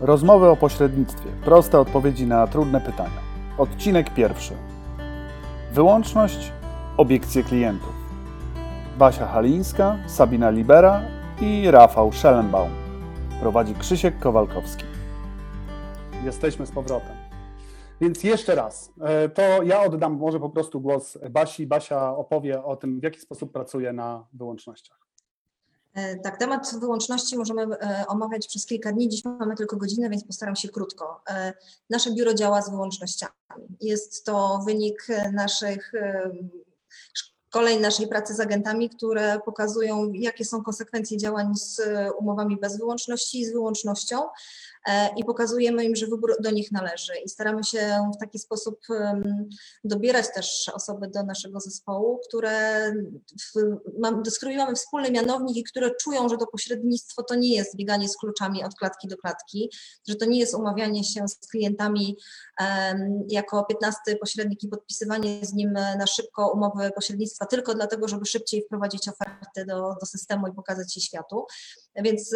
Rozmowy o pośrednictwie. Proste odpowiedzi na trudne pytania. Odcinek pierwszy. Wyłączność, obiekcje klientów. Basia Halińska, Sabina Libera i Rafał Schellenbaum. Prowadzi Krzysiek Kowalkowski. Jesteśmy z powrotem. Więc jeszcze raz, e, to ja oddam może po prostu głos Basi. Basia opowie o tym, w jaki sposób pracuje na wyłącznościach. E, Tak, temat wyłączności możemy e, omawiać przez kilka dni. Dziś mamy tylko godzinę, więc postaram się krótko. E, Nasze biuro działa z wyłącznościami. Jest to wynik naszych szkoleń, naszej pracy z agentami, które pokazują, jakie są konsekwencje działań z e, umowami bez wyłączności i z wyłącznością. E, I pokazujemy im, że wybór do nich należy. I staramy się w taki sposób dobierać też osoby do naszego zespołu, które mam, mamy wspólny mianownik i które czują, że to pośrednictwo to nie jest bieganie z kluczami od klatki do klatki, że to nie jest umawianie się z klientami jako 15 pośrednik i podpisywanie z nim na szybko umowy pośrednictwa tylko dlatego, żeby szybciej wprowadzić ofertę do, do systemu i pokazać je światu. Więc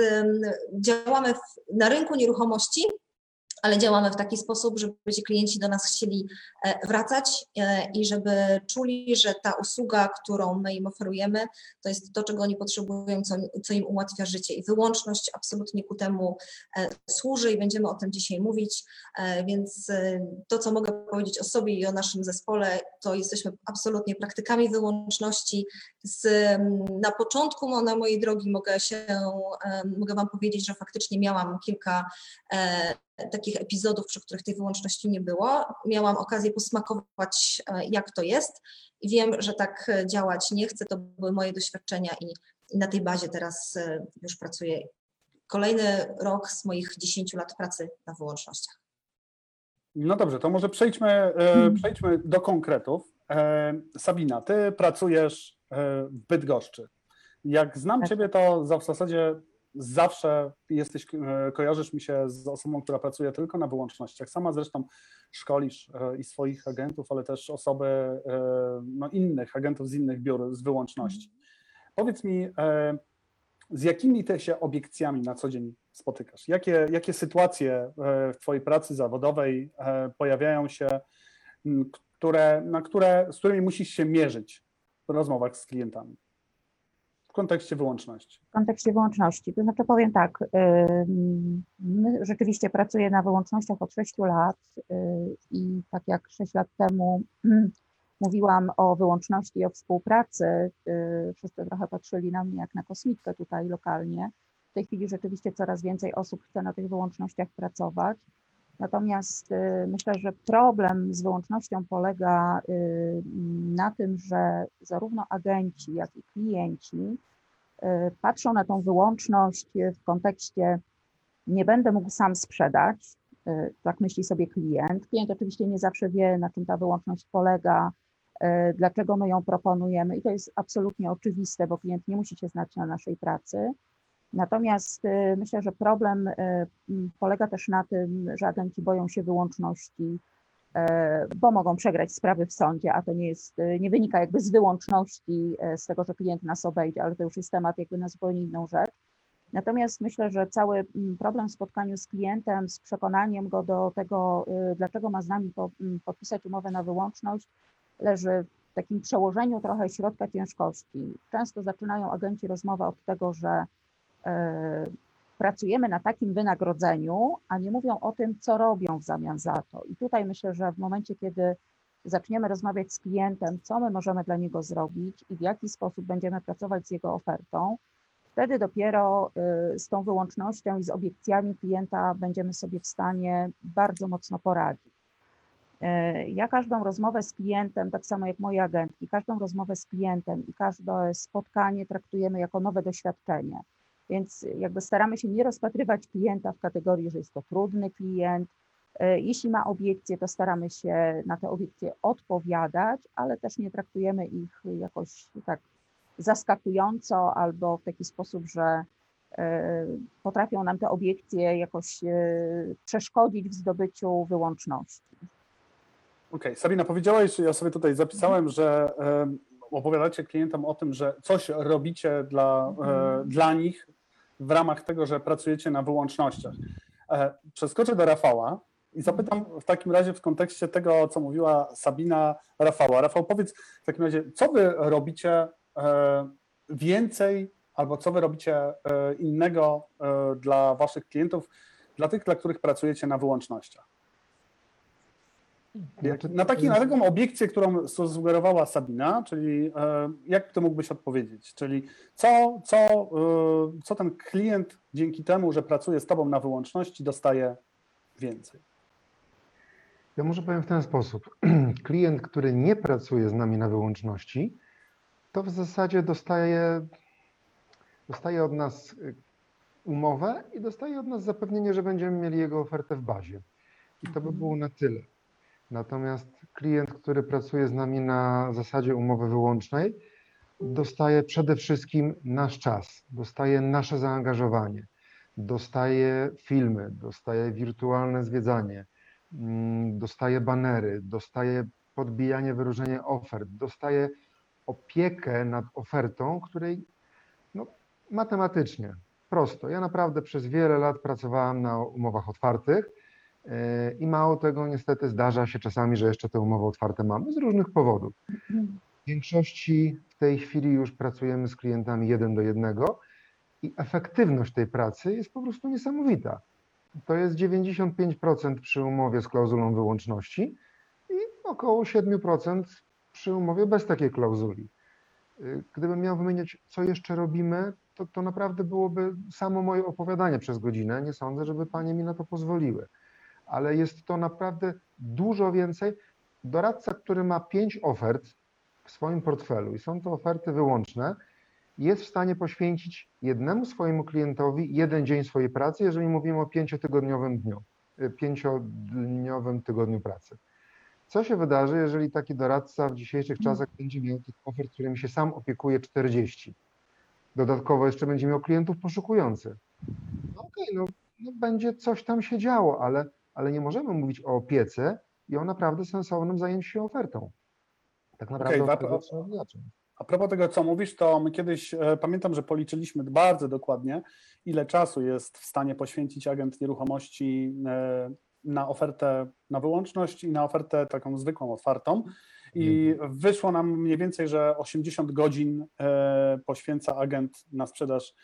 działamy w, na rynku nieruchomości, ale działamy w taki sposób, żeby ci klienci do nas chcieli e, wracać e, i żeby czuli, że ta usługa, którą my im oferujemy, to jest to, czego oni potrzebują, co, co im ułatwia życie. I wyłączność absolutnie ku temu e, służy i będziemy o tym dzisiaj mówić. Więc to, co mogę powiedzieć o sobie i o naszym zespole, to jesteśmy absolutnie praktykami wyłączności. Z, na początku na mojej drogi mogę się, mogę Wam powiedzieć, że faktycznie miałam kilka takich epizodów, przy których tej wyłączności nie było. Miałam okazję posmakować, e, jak to jest i wiem, że tak e, działać nie chcę. To były moje doświadczenia i, na tej bazie teraz e, już pracuję. Kolejny rok z moich 10 lat pracy na wyłącznościach. No dobrze, to może przejdźmy, e, przejdźmy do konkretów. Sabina, ty pracujesz w Bydgoszczy. Jak znam Tak. ciebie, to za- w zasadzie zawsze jesteś, e, kojarzysz mi się z osobą, która pracuje tylko na wyłącznościach. Sama zresztą szkolisz e, i swoich agentów, ale też osoby e, no, innych, agentów z innych biur z wyłączności. Powiedz mi, z jakimi ty się obiekcjami na co dzień spotykasz? Jakie, jakie sytuacje w twojej pracy zawodowej pojawiają się, które, na które, z którymi musisz się mierzyć w rozmowach z klientami w kontekście wyłączności? w kontekście wyłączności. To znaczy powiem tak, rzeczywiście pracuję na wyłącznościach od 6 lat y, i tak jak 6 lat temu mm, mówiłam o wyłączności i o współpracy, y, wszyscy trochę patrzyli na mnie jak na kosmitkę tutaj lokalnie. W tej chwili rzeczywiście coraz więcej osób chce na tych wyłącznościach pracować. Natomiast y, myślę, że problem z wyłącznością polega y, na tym, że zarówno agenci, jak i klienci y, patrzą na tą wyłączność w kontekście nie będę mógł sam sprzedać, tak myśli sobie klient. Klient oczywiście nie zawsze wie, na czym ta wyłączność polega, dlaczego my ją proponujemy i to jest absolutnie oczywiste, bo klient nie musi się znać na naszej pracy. Natomiast y, myślę, że problem y, polega też na tym, że agenci boją się wyłączności, e, bo mogą przegrać sprawy w sądzie, a to nie jest, y, nie wynika jakby z wyłączności, e, z tego, że klient nas obejdzie, ale to już jest temat jakby na zupełnie inną rzecz. Natomiast myślę, że cały problem w spotkaniu z klientem, z przekonaniem go do tego, dlaczego ma z nami podpisać umowę na wyłączność, leży w takim przełożeniu trochę środka ciężkości. Często zaczynają agenci rozmowę od tego, że pracujemy na takim wynagrodzeniu, a nie mówią o tym, co robią w zamian za to. I tutaj myślę, że w momencie, kiedy zaczniemy rozmawiać z klientem, co my możemy dla niego zrobić i w jaki sposób będziemy pracować z jego ofertą, wtedy dopiero y, z tą wyłącznością i z obiekcjami klienta będziemy sobie w stanie bardzo mocno poradzić. Y, Ja każdą rozmowę z klientem, tak samo jak moje agentki, każdą rozmowę z klientem i każde spotkanie traktujemy jako nowe doświadczenie. Więc jakby staramy się nie rozpatrywać klienta w kategorii, że jest to trudny klient. Y, Jeśli ma obiekcje, to staramy się na te obiekcje odpowiadać, ale też nie traktujemy ich jakoś tak zaskakująco albo w taki sposób, że e, potrafią nam te obiekcje jakoś e, przeszkodzić w zdobyciu wyłączności. Okej, Sabina, powiedziałaś, ja sobie tutaj zapisałem, że em, opowiadacie klientom o tym, że coś robicie dla, e, dla nich w ramach tego, że pracujecie na wyłącznościach. E, Przeskoczę do Rafała i zapytam w takim razie w kontekście tego, co mówiła Sabina Rafała. Rafał, powiedz w takim razie, co wy robicie e, więcej albo co wy robicie e, innego dla waszych klientów, dla tych, dla których pracujecie na wyłącznościach? Na, taki, na taką obiekcję, którą sugerowała Sabina, czyli e, jak ty mógłbyś odpowiedzieć? Czyli co, co, e, co ten klient dzięki temu, że pracuje z tobą na wyłączności, dostaje więcej? Ja może powiem w ten sposób. Klient, który nie pracuje z nami na wyłączności, to w zasadzie dostaje, dostaje od nas y, umowę i dostaje od nas zapewnienie, że będziemy mieli jego ofertę w bazie. I to by było na tyle. Natomiast klient, który pracuje z nami na zasadzie umowy wyłącznej, dostaje przede wszystkim nasz czas, dostaje nasze zaangażowanie, dostaje filmy, dostaje wirtualne zwiedzanie, mm, dostaje banery, dostaje podbijanie, wyróżnienie ofert, dostaje opiekę nad ofertą, której no, matematycznie, prosto. Ja naprawdę przez wiele lat pracowałem na umowach otwartych i mało tego, niestety zdarza się czasami, że jeszcze te umowy otwarte mamy z różnych powodów. W większości w tej chwili już pracujemy z klientami jeden do jednego i efektywność tej pracy jest po prostu niesamowita. To jest 95% przy umowie z klauzulą wyłączności i około 7% przy umowie bez takiej klauzuli. Gdybym miał wymieniać, co jeszcze robimy, to, to naprawdę byłoby samo moje opowiadanie przez godzinę. Nie sądzę, żeby panie mi na to pozwoliły. Ale jest to naprawdę dużo więcej. Doradca, który ma pięć ofert w swoim portfelu i są to oferty wyłączne, jest w stanie poświęcić jednemu swojemu klientowi jeden dzień swojej pracy, jeżeli mówimy o pięciotygodniowym dniu, y, pięciodniowym tygodniu pracy. Co się wydarzy, jeżeli taki doradca w dzisiejszych czasach będzie miał tych ofert, którymi się sam opiekuje 40? Dodatkowo jeszcze będzie miał klientów poszukujących. No okej, no, no będzie coś tam się działo, ale, ale nie możemy mówić o opiece i o naprawdę sensownym zajęciu się ofertą. Tak naprawdę od trzeba zacząć. A propos tego, co mówisz, to my kiedyś e, pamiętam, że policzyliśmy bardzo dokładnie, ile czasu jest w stanie poświęcić agent nieruchomości e, na ofertę na wyłączność i na ofertę taką zwykłą, otwartą. I wyszło nam mniej więcej, że 80 godzin e, poświęca agent na sprzedaż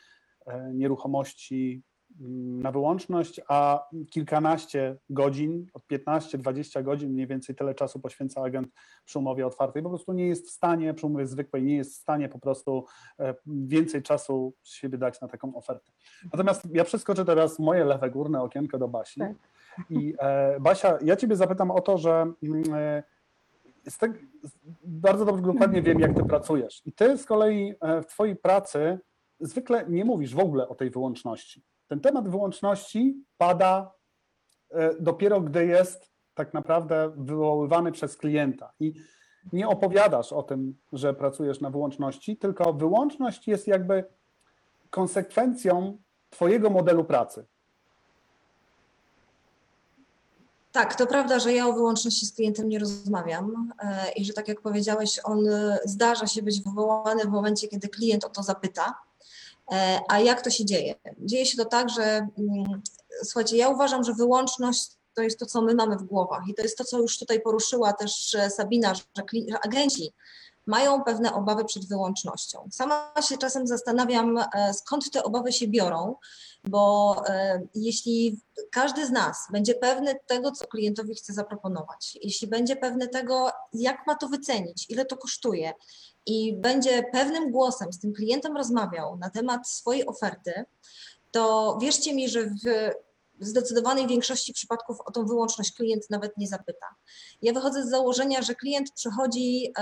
e, nieruchomości na wyłączność, a kilkanaście godzin, od 15-20 godzin mniej więcej tyle czasu poświęca agent przy umowie otwartej. Po prostu nie jest w stanie, przy umowie zwykłej, nie jest w stanie po prostu e, więcej czasu z siebie dać na taką ofertę. Natomiast ja przeskoczę teraz moje lewe górne okienko do Basi. Tak. I e, Basia, ja Ciebie zapytam o to, że mm, e, te, bardzo dobrze, dokładnie wiem, jak Ty pracujesz. I Ty z kolei w Twojej pracy zwykle nie mówisz w ogóle o tej wyłączności. Ten temat wyłączności pada e, dopiero, gdy jest tak naprawdę wywoływany przez klienta. I nie opowiadasz o tym, że pracujesz na wyłączności, tylko wyłączność jest jakby konsekwencją Twojego modelu pracy. Tak, to prawda, że ja o wyłączności z klientem nie rozmawiam e, i że tak jak powiedziałeś, on e, zdarza się być wywołany w momencie, kiedy klient o to zapyta. E, A jak to się dzieje? Dzieje się to tak, że mm, słuchajcie, ja uważam, że wyłączność to jest to, co my mamy w głowach i to jest to, co już tutaj poruszyła też Sabina, że, że agenci mają pewne obawy przed wyłącznością. Sama się czasem zastanawiam, e, skąd te obawy się biorą, bo e, jeśli każdy z nas będzie pewny tego, co klientowi chce zaproponować, jeśli będzie pewny tego, jak ma to wycenić, ile to kosztuje i będzie pewnym głosem z tym klientem rozmawiał na temat swojej oferty, to wierzcie mi, że w zdecydowanej większości przypadków o tą wyłączność klient nawet nie zapyta. Ja wychodzę z założenia, że klient przychodzi,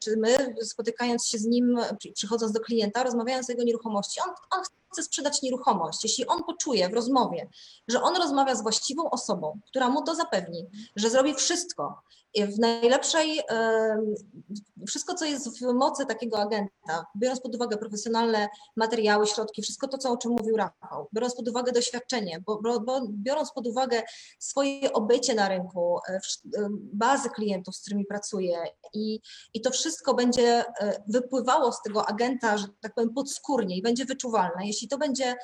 czy my spotykając się z nim, przy- przychodząc do klienta, rozmawiając o jego nieruchomości, on, on chce sprzedać nieruchomość. Jeśli on poczuje w rozmowie, że on rozmawia z właściwą osobą, która mu to zapewni, że zrobi wszystko w najlepszej, wszystko co jest w mocy takiego agenta, biorąc pod uwagę profesjonalne materiały, środki, wszystko to, co, o czym mówił Rafał, biorąc pod uwagę doświadczenie, biorąc pod uwagę swoje obycie na rynku, e, e, bazy klientów, z którymi pracuje i, i to wszystko będzie e, wypływało z tego agenta, że tak powiem, podskórnie i będzie wyczuwalne. Jeśli to będzie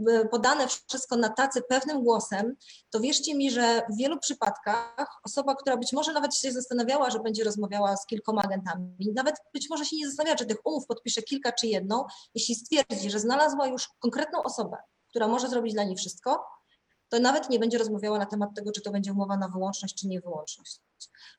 y, podane wszystko na tacy pewnym głosem, to wierzcie mi, że w wielu przypadkach osoba, która być może nawet się zastanawiała, że będzie rozmawiała z kilkoma agentami, nawet być może się nie zastanawia, czy tych umów podpisze kilka czy jedną, jeśli stwierdzi, że znalazła już konkretną osobę, która może zrobić dla niej wszystko, to nawet nie będzie rozmawiała na temat tego, czy to będzie umowa na wyłączność, czy nie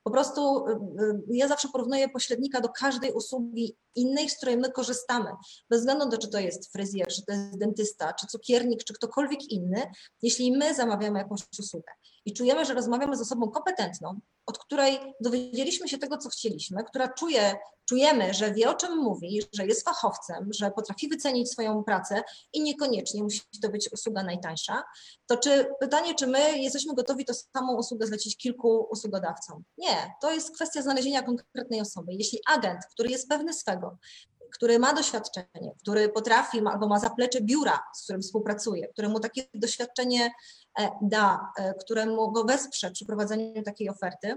Po prostu y, y, ja zawsze porównuję pośrednika do każdej usługi innej, z której my korzystamy. Bez względu na to, czy to jest fryzjer, czy to jest dentysta, czy cukiernik, czy ktokolwiek inny, jeśli my zamawiamy jakąś usługę i czujemy, że rozmawiamy z osobą kompetentną, od której dowiedzieliśmy się tego, co chcieliśmy, która czuje, czujemy, że wie o czym mówi, że jest fachowcem, że potrafi wycenić swoją pracę i niekoniecznie musi to być usługa najtańsza, to czy pytanie, czy my jesteśmy gotowi to samą usługę zlecić kilku usługodawcom? Nie, to jest kwestia znalezienia konkretnej osoby. Jeśli agent, który jest pewny swego, który ma doświadczenie, który potrafi albo ma zaplecze biura, z którym współpracuje, któremu takie doświadczenie e, da, e, któremu go wesprze przy prowadzeniu takiej oferty,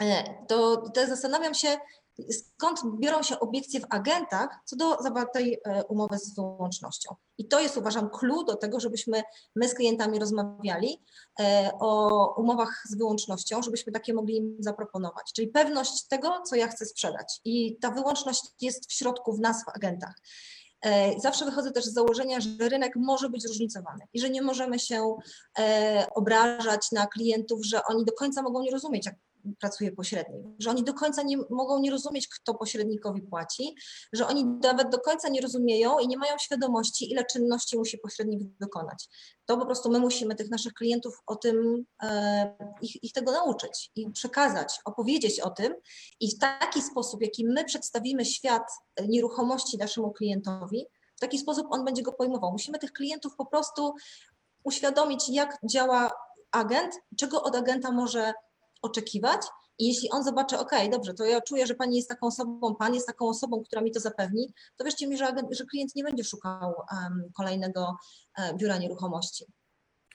e, to, to zastanawiam się, skąd biorą się obiekcje w agentach co do zawartej umowy z wyłącznością. I to jest, uważam, clue do tego, żebyśmy my z klientami rozmawiali o umowach z wyłącznością, żebyśmy takie mogli im zaproponować. Czyli pewność tego, co ja chcę sprzedać. I ta wyłączność jest w środku w nas, w agentach. Zawsze wychodzę też z założenia, że rynek może być zróżnicowany i że nie możemy się obrażać na klientów, że oni do końca mogą nie rozumieć, jak pracuje pośrednik, że oni do końca nie mogą nie rozumieć, kto pośrednikowi płaci, że oni nawet do końca nie rozumieją i nie mają świadomości, ile czynności musi pośrednik wykonać. To po prostu my musimy tych naszych klientów o tym, e, ich, ich tego nauczyć i przekazać, opowiedzieć o tym i w taki sposób, jaki my przedstawimy świat nieruchomości naszemu klientowi, w taki sposób on będzie go pojmował. Musimy tych klientów po prostu uświadomić, jak działa agent, czego od agenta może oczekiwać. I jeśli on zobaczy, ok, dobrze, to ja czuję, że pani jest taką osobą, pan jest taką osobą, która mi to zapewni, to wierzcie mi, że, że klient nie będzie szukał um, kolejnego um, biura nieruchomości.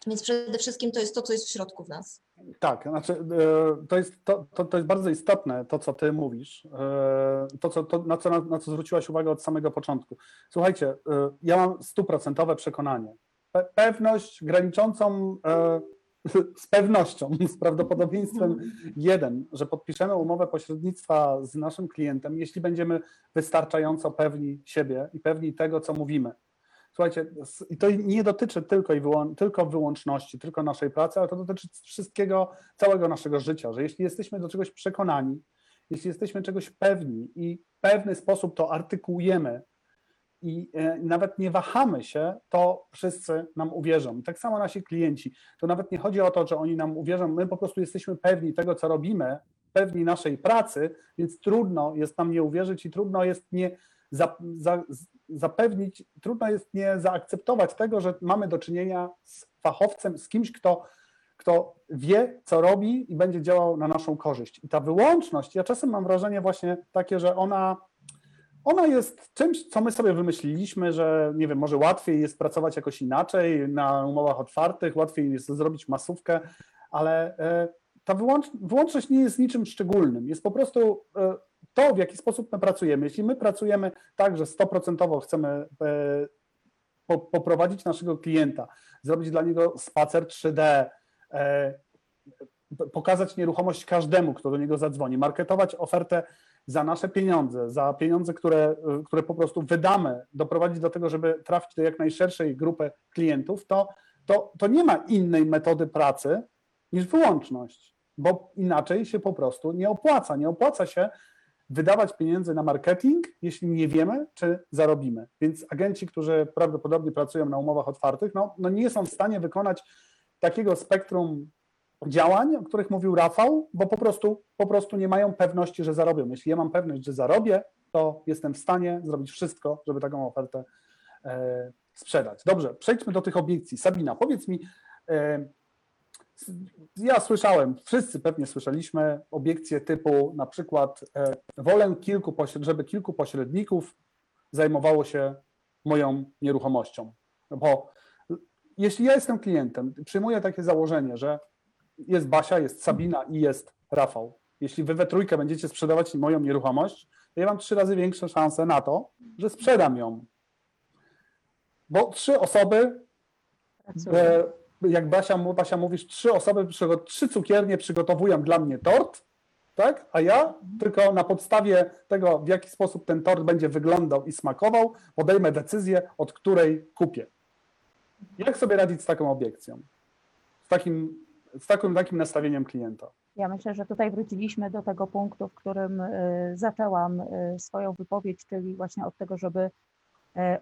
Więc przede wszystkim to jest to, co jest w środku w nas. Tak, znaczy e, to jest, to, to, to jest bardzo istotne, to co ty mówisz, e, to, co, to na, co, na co zwróciłaś uwagę od samego początku. Słuchajcie, e, ja mam stuprocentowe przekonanie, pewność graniczącą z pewnością, z prawdopodobieństwem jeden, że podpiszemy umowę pośrednictwa z naszym klientem, jeśli będziemy wystarczająco pewni siebie i pewni tego, co mówimy. Słuchajcie, i to nie dotyczy tylko i wyłą tylko wyłączności, tylko naszej pracy, ale to dotyczy wszystkiego, całego naszego życia, że jeśli jesteśmy do czegoś przekonani, jeśli jesteśmy czegoś pewni i w pewny sposób to artykułujemy, i e, nawet nie wahamy się, to wszyscy nam uwierzą. Tak samo nasi klienci. To nawet nie chodzi o to, że oni nam uwierzą, my po prostu jesteśmy pewni tego, co robimy, pewni naszej pracy, więc trudno jest nam nie uwierzyć i trudno jest nie za, za, zapewnić, trudno jest nie zaakceptować tego, że mamy do czynienia z fachowcem, z kimś, kto, kto wie, co robi i będzie działał na naszą korzyść. I ta wyłączność, ja czasem mam wrażenie właśnie takie, że ona ona jest czymś, co my sobie wymyśliliśmy, że nie wiem, może łatwiej jest pracować jakoś inaczej na umowach otwartych, łatwiej jest zrobić masówkę, ale e, ta wyłączność nie jest niczym szczególnym. Jest po prostu e, to, w jaki sposób my pracujemy. Jeśli my pracujemy tak, że 100% chcemy e, poprowadzić naszego klienta, zrobić dla niego spacer 3D, pokazać nieruchomość każdemu, kto do niego zadzwoni, marketować ofertę za nasze pieniądze, za pieniądze, które, które po prostu wydamy, doprowadzić do tego, żeby trafić do jak najszerszej grupy klientów, to, to, to nie ma innej metody pracy niż wyłączność, bo inaczej się po prostu nie opłaca. Nie opłaca się wydawać pieniędzy na marketing, jeśli nie wiemy, czy zarobimy. Więc agenci, którzy prawdopodobnie pracują na umowach otwartych, no, no nie są w stanie wykonać takiego spektrum działań, o których mówił Rafał, bo po prostu, po prostu nie mają pewności, że zarobią. Jeśli ja mam pewność, że zarobię, to jestem w stanie zrobić wszystko, żeby taką ofertę e, sprzedać. Dobrze, przejdźmy do tych obiekcji. Sabina, powiedz mi, e, ja słyszałem, wszyscy pewnie słyszeliśmy obiekcje typu na przykład e, wolę kilku, żeby kilku pośredników zajmowało się moją nieruchomością. Bo jeśli ja jestem klientem, przyjmuję takie założenie, że jest Basia, jest Sabina i jest Rafał. Jeśli wy we trójkę będziecie sprzedawać moją nieruchomość, to ja mam trzy razy większe szanse na to, że sprzedam ją. Bo trzy osoby. E, Jak Basia, Basia mówisz, trzy osoby, trzy cukiernie przygotowują dla mnie tort, tak? A ja tylko na podstawie tego, w jaki sposób ten tort będzie wyglądał i smakował, podejmę decyzję, od której kupię. Jak sobie radzić z taką obiekcją? Z takim, z takim, takim nastawieniem klienta? Ja myślę, że tutaj wróciliśmy do tego punktu, w którym y, zaczęłam y, swoją wypowiedź, czyli właśnie od tego, żeby y,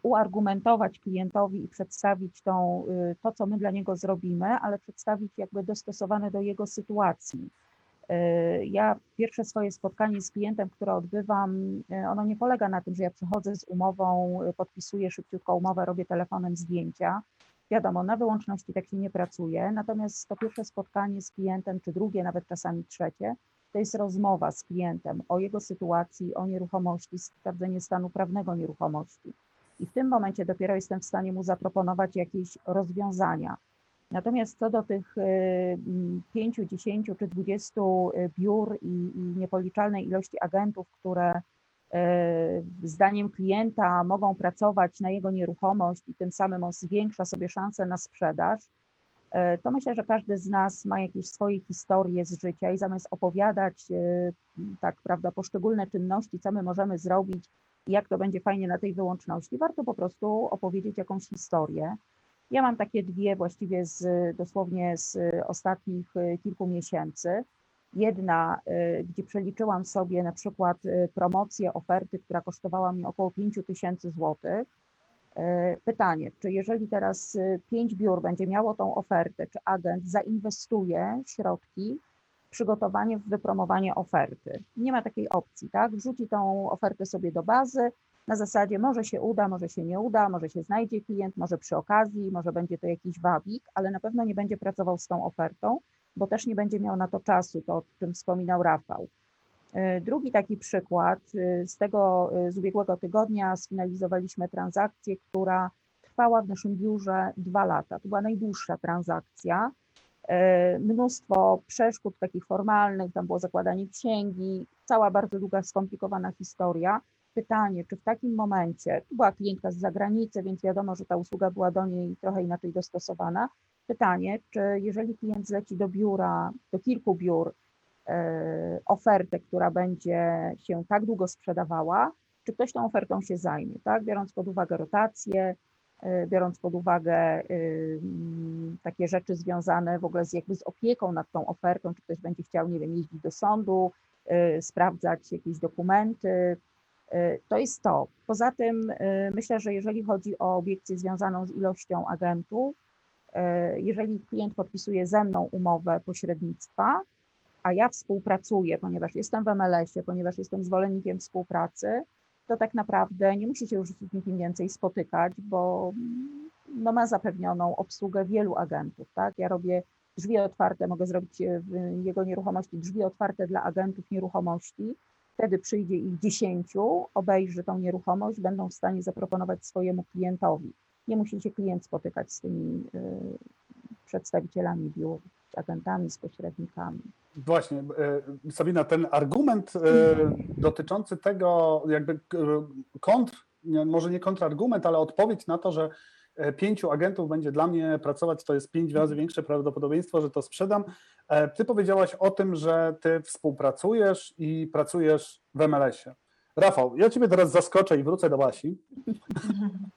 uargumentować klientowi i przedstawić tą, y, to, co my dla niego zrobimy, ale przedstawić jakby dostosowane do jego sytuacji. Y, Ja pierwsze swoje spotkanie z klientem, które odbywam, y, ono nie polega na tym, że ja przychodzę z umową, podpisuję szybciutko umowę, robię telefonem zdjęcia. Wiadomo, na wyłączności tak się nie pracuje, natomiast to pierwsze spotkanie z klientem, czy drugie, nawet czasami trzecie, to jest rozmowa z klientem o jego sytuacji, o nieruchomości, sprawdzenie stanu prawnego nieruchomości. I w tym momencie dopiero jestem w stanie mu zaproponować jakieś rozwiązania. Natomiast co do tych y, mm, 5, 10 czy 20 y, biur i, i niepoliczalnej ilości agentów, które y, zdaniem klienta mogą pracować na jego nieruchomość i tym samym on zwiększa sobie szanse na sprzedaż, y, to myślę, że każdy z nas ma jakieś swoje historie z życia i zamiast opowiadać y, tak, prawda, poszczególne czynności, co my możemy zrobić jak to będzie fajnie na tej wyłączności, warto po prostu opowiedzieć jakąś historię. Ja mam takie dwie właściwie z, dosłownie z ostatnich kilku miesięcy. Jedna, y, gdzie przeliczyłam sobie na przykład y, promocję oferty, która kosztowała mi około 5 tysięcy złotych. Y, Pytanie, czy jeżeli teraz pięć biur będzie miało tą ofertę, czy agent zainwestuje środki w przygotowanie, w wypromowanie oferty? Nie ma takiej opcji, tak? Wrzuci tą ofertę sobie do bazy, na zasadzie może się uda, może się nie uda, może się znajdzie klient, może przy okazji, może będzie to jakiś wabik, ale na pewno nie będzie pracował z tą ofertą, bo też nie będzie miał na to czasu, to o czym wspominał Rafał. Y, Drugi taki przykład, y, z tego y, z ubiegłego tygodnia sfinalizowaliśmy transakcję, która trwała w naszym biurze dwa lata. To była najdłuższa transakcja. Mnóstwo przeszkód takich formalnych, tam było zakładanie księgi, cała bardzo długa, skomplikowana historia pytanie, czy w takim momencie, tu była klientka z zagranicy, więc wiadomo, że ta usługa była do niej trochę inaczej dostosowana. Pytanie, czy jeżeli klient zleci do biura, do kilku biur, e, ofertę, która będzie się tak długo sprzedawała, czy ktoś tą ofertą się zajmie, tak? Biorąc pod uwagę rotację, e, biorąc pod uwagę y, mm, takie rzeczy związane w ogóle z jakby z opieką nad tą ofertą, czy ktoś będzie chciał, nie wiem, jeździć do sądu, sprawdzać jakieś dokumenty, To jest to. Poza tym myślę, że jeżeli chodzi o obiekcję związaną z ilością agentów, jeżeli klient podpisuje ze mną umowę pośrednictwa, a ja współpracuję, ponieważ jestem w MLS-ie, ponieważ jestem zwolennikiem współpracy, to tak naprawdę nie musi się już z nikim więcej spotykać, bo mm, no, ma zapewnioną obsługę wielu agentów. Tak? Ja robię drzwi otwarte, mogę zrobić e, w jego nieruchomości drzwi otwarte dla agentów nieruchomości, Wtedy przyjdzie ich dziesięciu, obejrzy tą nieruchomość, będą w stanie zaproponować swojemu klientowi. Nie musi się klient spotykać z tymi y, przedstawicielami biur, z agentami, z pośrednikami. Właśnie, e, Sabina, ten argument e, dotyczący tego, jakby kontr, nie, może nie kontrargument, ale odpowiedź na to, że e, pięciu agentów będzie dla mnie pracować, to jest pięć razy większe prawdopodobieństwo, że to sprzedam. E, Ty powiedziałaś o tym, że ty współpracujesz i pracujesz w MLS-ie. Rafał, ja ciebie teraz zaskoczę i wrócę do Basi.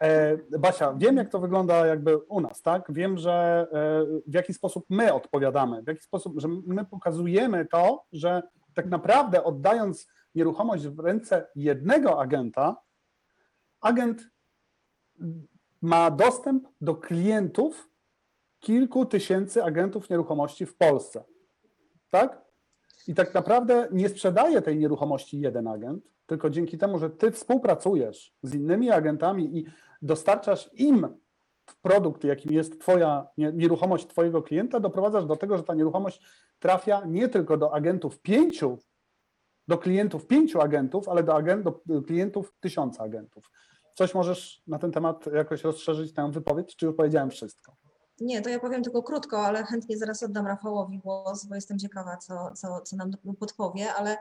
E, Basia, wiem jak to wygląda jakby u nas, tak? Wiem, że e, w jaki sposób my odpowiadamy, w jaki sposób, że my pokazujemy to, że tak naprawdę oddając nieruchomość w ręce jednego agenta, agent ma dostęp do klientów kilku tysięcy agentów nieruchomości w Polsce. Tak? I tak naprawdę nie sprzedaje tej nieruchomości jeden agent, tylko dzięki temu, że ty współpracujesz z innymi agentami i dostarczasz im produkt, jakim jest twoja nie- nieruchomość twojego klienta, doprowadzasz do tego, że ta nieruchomość trafia nie tylko do agentów pięciu, do klientów pięciu agentów, ale do, agent, do klientów tysiąca agentów. Coś możesz na ten temat jakoś rozszerzyć tę wypowiedź, czy już powiedziałem wszystko? Nie, to ja powiem tylko krótko, ale chętnie zaraz oddam Rafałowi głos, bo jestem ciekawa, co, co, co nam podpowie, ale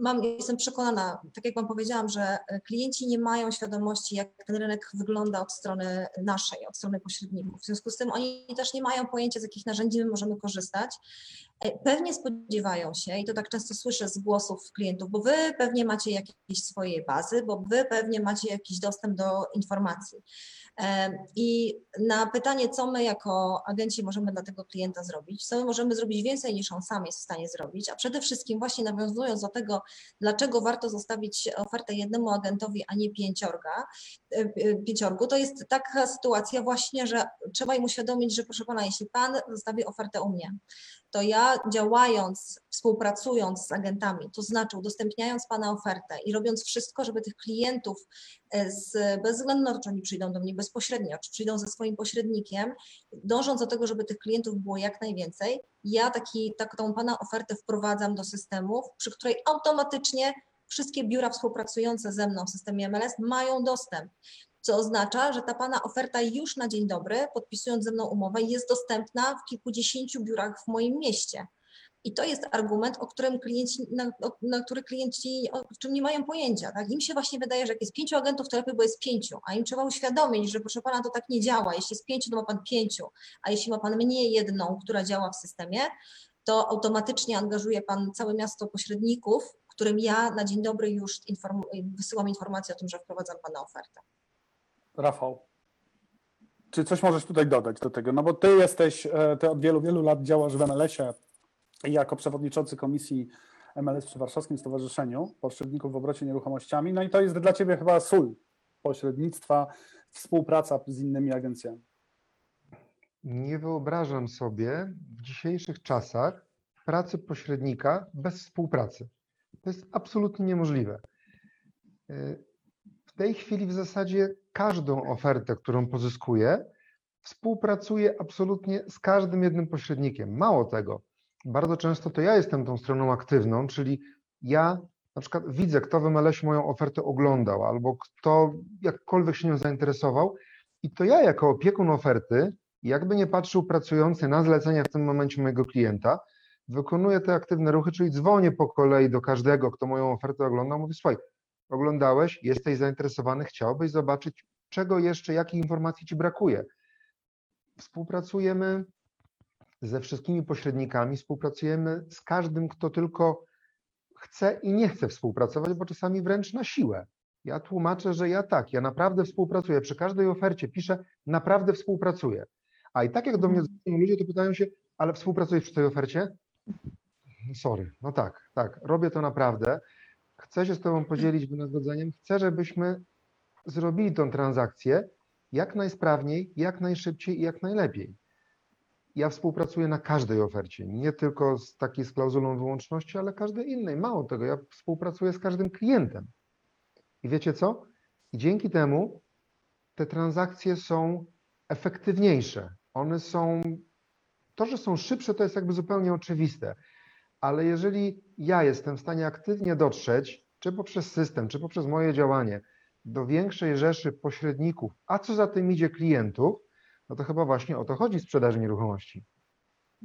mam, jestem przekonana, tak jak Wam powiedziałam, że klienci nie mają świadomości, jak ten rynek wygląda od strony naszej, od strony pośredników. W związku z tym oni też nie mają pojęcia, z jakich narzędzi my możemy korzystać. E, Pewnie spodziewają się, i to tak często słyszę z głosów klientów, bo Wy pewnie macie jakieś swoje bazy, bo Wy pewnie macie jakiś dostęp do informacji. I na pytanie, co my jako agenci możemy dla tego klienta zrobić, co my możemy zrobić więcej niż on sam jest w stanie zrobić, a przede wszystkim właśnie nawiązując do tego, dlaczego warto zostawić ofertę jednemu agentowi, a nie pięciorga, e, e, pięciorgu, to jest taka sytuacja właśnie, że trzeba im uświadomić, że proszę Pana, jeśli Pan zostawi ofertę u mnie, to ja działając, współpracując z agentami, to znaczy udostępniając Pana ofertę i robiąc wszystko, żeby tych klientów z, bez względu na to, czy oni przyjdą do mnie bezpośrednio, czy przyjdą ze swoim pośrednikiem, dążąc do tego, żeby tych klientów było jak najwięcej, ja taki, taką Pana ofertę wprowadzam do systemów, przy której automatycznie wszystkie biura współpracujące ze mną w systemie MLS mają dostęp co oznacza, że ta Pana oferta już na dzień dobry, podpisując ze mną umowę, jest dostępna w kilkudziesięciu biurach w moim mieście. I to jest argument, o którym klienci, na, na który klienci o czym nie mają pojęcia. Tak? Im się właśnie wydaje, że jak jest pięciu agentów, to lepiej, bo jest pięciu, a im trzeba uświadomić, że proszę pana, to tak nie działa. Jeśli jest pięciu, to ma pan pięciu, a jeśli ma pan mnie jedną, która działa w systemie, to automatycznie angażuje pan całe miasto pośredników, którym ja na dzień dobry już inform wysyłam informację o tym, że wprowadzam pana ofertę. Rafał, czy coś możesz tutaj dodać do tego? No bo ty jesteś, e, ty od wielu, wielu lat działasz w MLS-ie jako przewodniczący komisji MLS przy Warszawskim Stowarzyszeniu Pośredników w obrocie nieruchomościami. No i to jest dla ciebie chyba sól pośrednictwa, współpraca z innymi agencjami. Nie wyobrażam sobie w dzisiejszych czasach pracy pośrednika bez współpracy. To jest absolutnie niemożliwe. W tej chwili w zasadzie każdą ofertę, którą pozyskuję, współpracuję absolutnie z każdym jednym pośrednikiem. Mało tego, bardzo często to ja jestem tą stroną aktywną, czyli ja na przykład widzę, kto w MLS moją ofertę oglądał, albo kto jakkolwiek się nią zainteresował, i to ja jako opiekun oferty, jakby nie patrzył pracujący na zlecenia w tym momencie mojego klienta, wykonuję te aktywne ruchy, czyli dzwonię po kolei do każdego, kto moją ofertę ogląda, mówię, słuchaj, oglądałeś, jesteś zainteresowany, chciałbyś zobaczyć, czego jeszcze, jakich informacji Ci brakuje. Współpracujemy ze wszystkimi pośrednikami, współpracujemy z każdym, kto tylko chce i nie chce współpracować, bo czasami wręcz na siłę. Ja tłumaczę, że ja tak, ja naprawdę współpracuję. Przy każdej ofercie piszę, naprawdę współpracuję. A i tak jak do mnie dzwonią ludzie, to pytają się, ale współpracujesz przy tej ofercie? No sorry, no tak, tak, robię to naprawdę. Chcę się z Tobą podzielić wynagrodzeniem. Chcę, żebyśmy zrobili tą transakcję jak najsprawniej, jak najszybciej i jak najlepiej. Ja współpracuję na każdej ofercie, nie tylko z takiej z klauzulą wyłączności, ale każdej innej. Mało tego, ja współpracuję z każdym klientem. I wiecie co? I dzięki temu te transakcje są efektywniejsze. One są, to, że są szybsze, to jest jakby zupełnie oczywiste, ale jeżeli ja jestem w stanie aktywnie dotrzeć, czy poprzez system, czy poprzez moje działanie, do większej rzeszy pośredników, a co za tym idzie klientów, no to chyba właśnie o to chodzi w sprzedaży nieruchomości.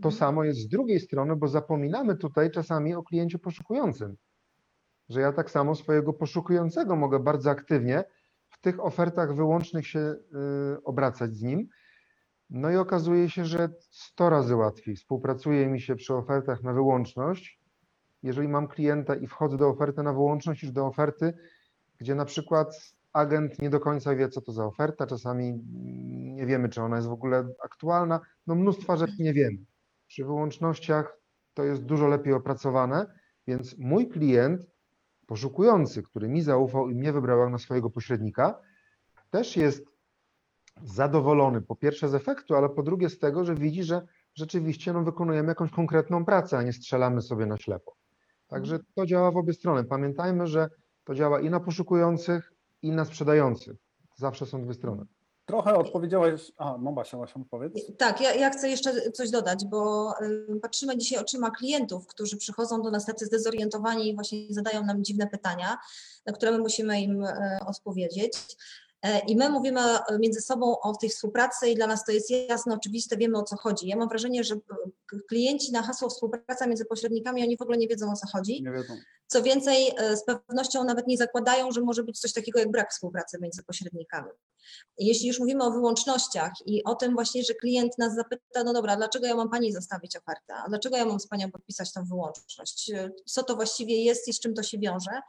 To Mhm. samo jest z drugiej strony, bo zapominamy tutaj czasami o kliencie poszukującym, że ja tak samo swojego poszukującego mogę bardzo aktywnie w tych ofertach wyłącznych się y, obracać z nim. No i okazuje się, że 100 razy łatwiej współpracuje mi się przy ofertach na wyłączność, jeżeli mam klienta i wchodzę do oferty na wyłączność, niż do oferty, gdzie na przykład agent nie do końca wie, co to za oferta, czasami nie wiemy, czy ona jest w ogóle aktualna, no mnóstwa rzeczy nie wiemy. Przy wyłącznościach to jest dużo lepiej opracowane, więc mój klient, poszukujący, który mi zaufał i mnie wybrał na swojego pośrednika, też jest zadowolony po pierwsze z efektu, ale po drugie z tego, że widzi, że rzeczywiście no, wykonujemy jakąś konkretną pracę, a nie strzelamy sobie na ślepo. Także to działa w obie strony. Pamiętajmy, że to działa i na poszukujących, i na sprzedających. Zawsze są dwie strony. Trochę odpowiedziałeś, a no Basia, Basia, powiedz. Tak, ja, ja chcę jeszcze coś dodać, bo y, patrzymy dzisiaj oczyma klientów, którzy przychodzą do nas tacy zdezorientowani i właśnie zadają nam dziwne pytania, na które my musimy im y, odpowiedzieć. E, I my mówimy e, między sobą o tej współpracy i dla nas to jest jasne, oczywiste, wiemy o co chodzi. Ja mam wrażenie, że e, klienci na hasło współpraca między pośrednikami, oni w ogóle nie wiedzą o co chodzi. Nie wiedzą. Co więcej, z pewnością nawet nie zakładają, że może być coś takiego jak brak współpracy między pośrednikami. Jeśli już mówimy o wyłącznościach i o tym właśnie, że klient nas zapyta, no dobra, dlaczego ja mam Pani zostawić ofertę, a dlaczego ja mam z Panią podpisać tą wyłączność, co to właściwie jest i z czym to się wiąże,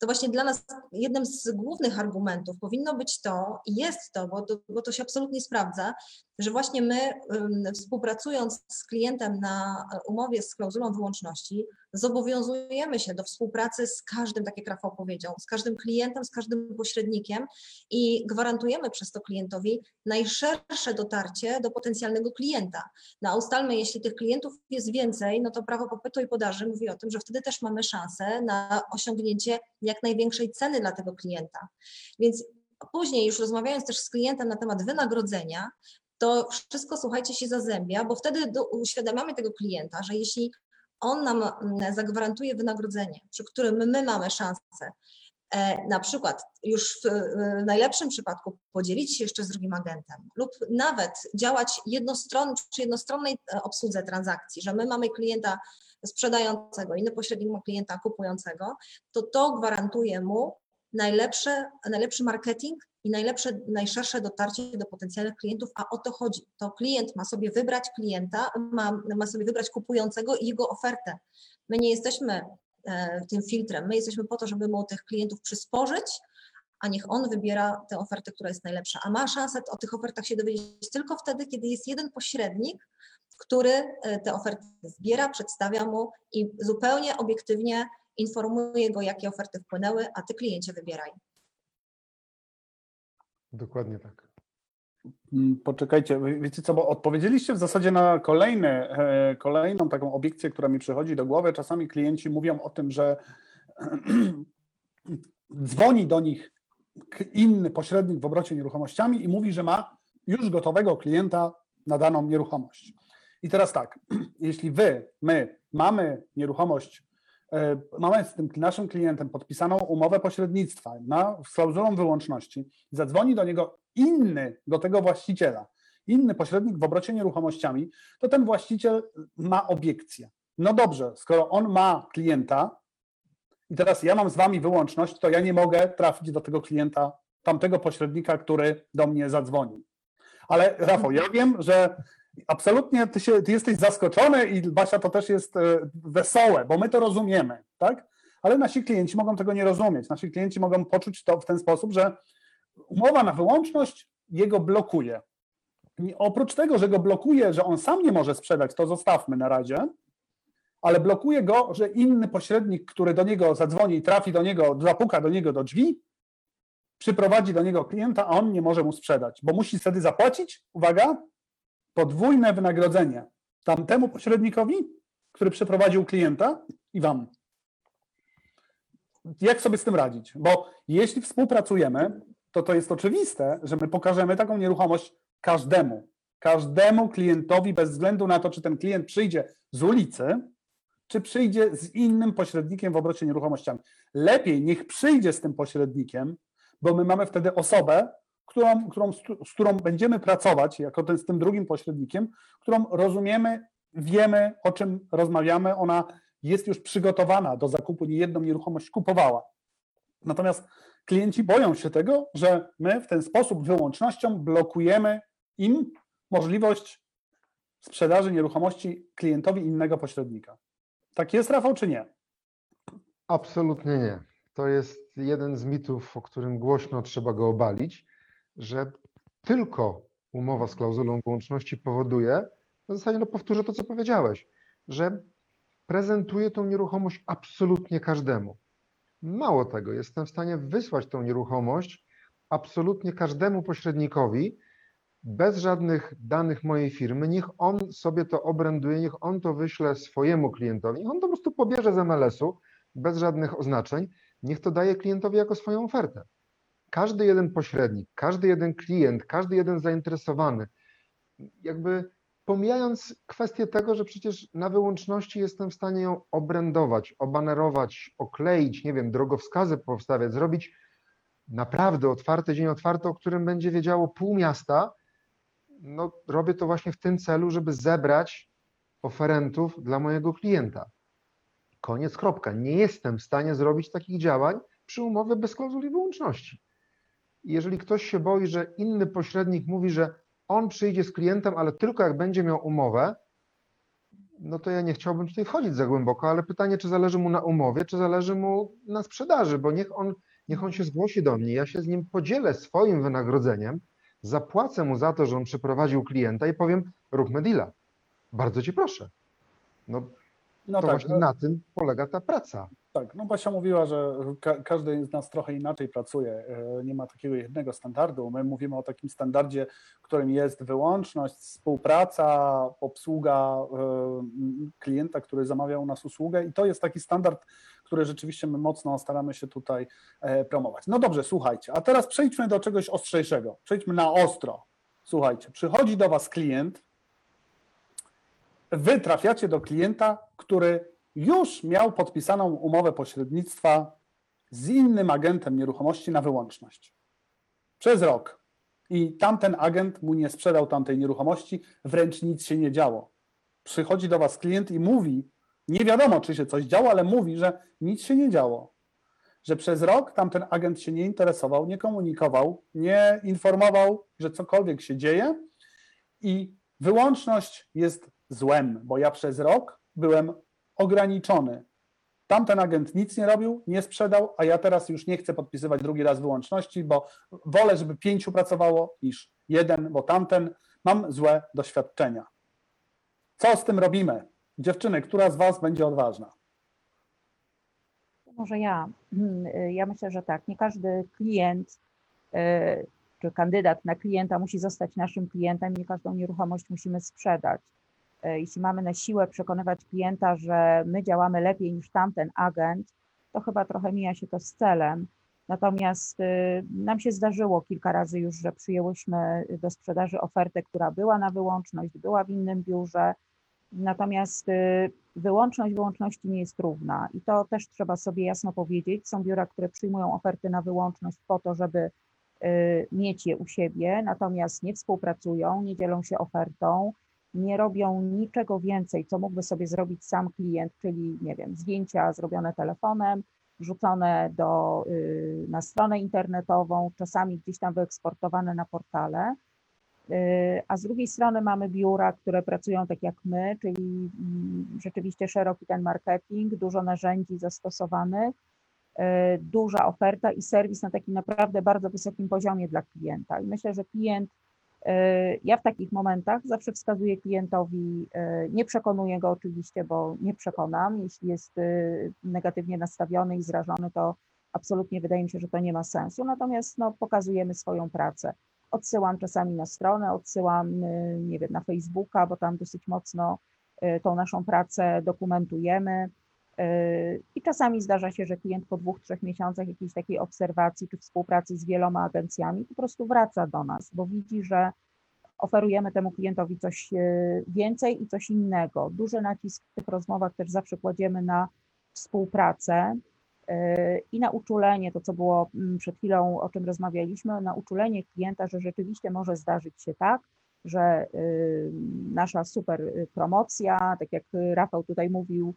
to właśnie dla nas jednym z głównych argumentów powinno być to, i jest to, bo to, bo to się absolutnie sprawdza, że właśnie my współpracując z klientem na umowie z klauzulą wyłączności, zobowiązujemy się do współpracy z każdym, tak jak Rafał powiedział, z każdym klientem, z każdym pośrednikiem i gwarantujemy przez to klientowi najszersze dotarcie do potencjalnego klienta. No a ustalmy, jeśli tych klientów jest więcej, no to prawo popytu i podaży mówi o tym, że wtedy też mamy szansę na osiągnięcie jak największej ceny dla tego klienta. Więc Później, już rozmawiając też z klientem na temat wynagrodzenia, to wszystko, słuchajcie, się zazębia, bo wtedy do, uświadamiamy tego klienta, że jeśli on nam mm, zagwarantuje wynagrodzenie, przy którym my mamy szansę e, na przykład już w najlepszym przypadku podzielić się jeszcze z drugim agentem lub nawet działać jednostronnie przy jednostronnej e, obsłudze transakcji, że my mamy klienta sprzedającego, inny pośrednik ma klienta kupującego, to to gwarantuje mu najlepsze, najlepszy marketing i najlepsze, najszersze dotarcie do potencjalnych klientów, a o to chodzi. To klient ma sobie wybrać klienta, ma, ma sobie wybrać kupującego i jego ofertę. My nie jesteśmy e, tym filtrem, my jesteśmy po to, żeby mu tych klientów przysporzyć, a niech on wybiera tę ofertę, która jest najlepsza. A ma szansę o tych ofertach się dowiedzieć tylko wtedy, kiedy jest jeden pośrednik, który e, te oferty zbiera, przedstawia mu i zupełnie obiektywnie informuje go, jakie oferty wpłynęły, a ty kliencie wybieraj. Dokładnie tak. Mm, poczekajcie, wiecie co, bo odpowiedzieliście w zasadzie na kolejny, e, kolejną taką obiekcję, która mi przychodzi do głowy. Czasami klienci mówią o tym, że dzwoni do nich inny pośrednik w obrocie nieruchomościami i mówi, że ma już gotowego klienta na daną nieruchomość. I teraz tak, jeśli wy, my mamy nieruchomość mamy z tym naszym klientem podpisaną umowę pośrednictwa na, z klauzulą wyłączności, zadzwoni do niego inny, do tego właściciela, inny pośrednik w obrocie nieruchomościami, to ten właściciel ma obiekcję. No dobrze, skoro on ma klienta i teraz ja mam z wami wyłączność, to ja nie mogę trafić do tego klienta, tamtego pośrednika, który do mnie zadzwoni. Ale Rafał, ja wiem, że absolutnie ty, się, ty jesteś zaskoczony i Basia to też jest e, wesołe, bo my to rozumiemy, tak? Ale nasi klienci mogą tego nie rozumieć. Nasi klienci mogą poczuć to w ten sposób, że umowa na wyłączność jego blokuje. I oprócz tego, że go blokuje, że on sam nie może sprzedać, to zostawmy na razie, ale blokuje go, że inny pośrednik, który do niego zadzwoni i trafi do niego, zapuka do niego do drzwi, przyprowadzi do niego klienta, a on nie może mu sprzedać, bo musi wtedy zapłacić, uwaga, podwójne wynagrodzenie tamtemu pośrednikowi, który przeprowadził klienta i wam. Jak sobie z tym radzić? Bo jeśli współpracujemy, to to jest oczywiste, że my pokażemy taką nieruchomość każdemu. Każdemu klientowi, bez względu na to, czy ten klient przyjdzie z ulicy, czy przyjdzie z innym pośrednikiem w obrocie nieruchomościami. Lepiej niech przyjdzie z tym pośrednikiem, bo my mamy wtedy osobę, którą, którą, z którą będziemy pracować, jako ten, z tym drugim pośrednikiem, którą rozumiemy, wiemy, o czym rozmawiamy, ona jest już przygotowana do zakupu, nie jedną nieruchomość kupowała. Natomiast klienci boją się tego, że my w ten sposób wyłącznością blokujemy im możliwość sprzedaży nieruchomości klientowi innego pośrednika. Tak jest, Rafał, czy nie? Absolutnie nie. To jest jeden z mitów, o którym głośno trzeba go obalić że tylko umowa z klauzulą wyłączności powoduje, w zasadzie no powtórzę to, co powiedziałeś, że prezentuje tą nieruchomość absolutnie każdemu. Mało tego, jestem w stanie wysłać tą nieruchomość absolutnie każdemu pośrednikowi, bez żadnych danych mojej firmy, niech on sobie to obręduje, niech on to wyśle swojemu klientowi, niech on to po prostu pobierze z MLS-u, bez żadnych oznaczeń, niech to daje klientowi jako swoją ofertę każdy jeden pośrednik, każdy jeden klient, każdy jeden zainteresowany, jakby pomijając kwestię tego, że przecież na wyłączności jestem w stanie ją obrędować, obanerować, okleić, nie wiem, drogowskazy powstawiać, zrobić naprawdę otwarty dzień otwarty, o którym będzie wiedziało pół miasta, no robię to właśnie w tym celu, żeby zebrać oferentów dla mojego klienta. Koniec, kropka. Nie jestem w stanie zrobić takich działań przy umowie bez klauzuli wyłączności. Jeżeli ktoś się boi, że inny pośrednik mówi, że on przyjdzie z klientem, ale tylko jak będzie miał umowę, no to ja nie chciałbym tutaj wchodzić za głęboko, ale pytanie, czy zależy mu na umowie, czy zależy mu na sprzedaży, bo niech on, niech on się zgłosi do mnie, ja się z nim podzielę swoim wynagrodzeniem, zapłacę mu za to, że on przyprowadził klienta i powiem, róbmy deala. Bardzo cię proszę. No No to tak, właśnie na tym polega ta praca. Tak, no Basia mówiła, że ka każdy z nas trochę inaczej pracuje. e, Nie ma takiego jednego standardu. My mówimy o takim standardzie, którym jest wyłączność, współpraca, obsługa e, klienta, który zamawia u nas usługę i to jest taki standard, który rzeczywiście my mocno staramy się tutaj e, promować. No dobrze, słuchajcie, a teraz przejdźmy do czegoś ostrzejszego. Przejdźmy na ostro. Słuchajcie, przychodzi do Was klient, Wy trafiacie do klienta, który już miał podpisaną umowę pośrednictwa z innym agentem nieruchomości na wyłączność przez rok. I tamten agent mu nie sprzedał tamtej nieruchomości, wręcz nic się nie działo. Przychodzi do Was klient i mówi, nie wiadomo czy się coś działo, ale mówi, że nic się nie działo. Że przez rok tamten agent się nie interesował, nie komunikował, nie informował, że cokolwiek się dzieje i wyłączność jest złem, bo ja przez rok byłem ograniczony. Tamten agent nic nie robił, nie sprzedał, a ja teraz już nie chcę podpisywać drugi raz wyłączności, bo wolę, żeby pięciu pracowało niż jeden, bo tamten mam złe doświadczenia. Co z tym robimy? Dziewczyny, która z Was będzie odważna? Może ja. Ja myślę, że tak. Nie każdy klient e, czy kandydat na klienta musi zostać naszym klientem, nie każdą nieruchomość musimy sprzedać. E, Jeśli mamy na siłę przekonywać klienta, że my działamy lepiej niż tamten agent, to chyba trochę mija się to z celem. Natomiast y, nam się zdarzyło kilka razy już, że przyjęłyśmy do sprzedaży ofertę, która była na wyłączność, była w innym biurze. Natomiast y, wyłączność wyłączności nie jest równa i to też trzeba sobie jasno powiedzieć. Są biura, które przyjmują oferty na wyłączność po to, żeby y, mieć je u siebie, natomiast nie współpracują, nie dzielą się ofertą, nie robią niczego więcej, co mógłby sobie zrobić sam klient, czyli nie wiem, zdjęcia zrobione telefonem, wrzucone do, y, na stronę internetową, czasami gdzieś tam wyeksportowane na portale. Y, A z drugiej strony mamy biura, które pracują tak jak my, czyli mm, rzeczywiście szeroki ten marketing, dużo narzędzi zastosowanych, y, duża oferta i serwis na takim naprawdę bardzo wysokim poziomie dla klienta. I myślę, że klient, ja w takich momentach zawsze wskazuję klientowi, y, nie przekonuję go oczywiście, bo nie przekonam. Jeśli jest y, negatywnie nastawiony i zrażony, to absolutnie wydaje mi się, że to nie ma sensu. Natomiast no, pokazujemy swoją pracę odsyłam czasami na stronę, odsyłam, nie wiem, na Facebooka, bo tam dosyć mocno tą naszą pracę dokumentujemy. Y, I czasami zdarza się, że klient po dwóch, trzech miesiącach jakiejś takiej obserwacji czy współpracy z wieloma agencjami po prostu wraca do nas, bo widzi, że oferujemy temu klientowi coś więcej i coś innego. Duży nacisk w tych rozmowach też zawsze kładziemy na współpracę, i na uczulenie, to co było mm, przed chwilą, o czym rozmawialiśmy, na uczulenie klienta, że rzeczywiście może zdarzyć się tak, że nasza super promocja, tak jak Rafał tutaj mówił,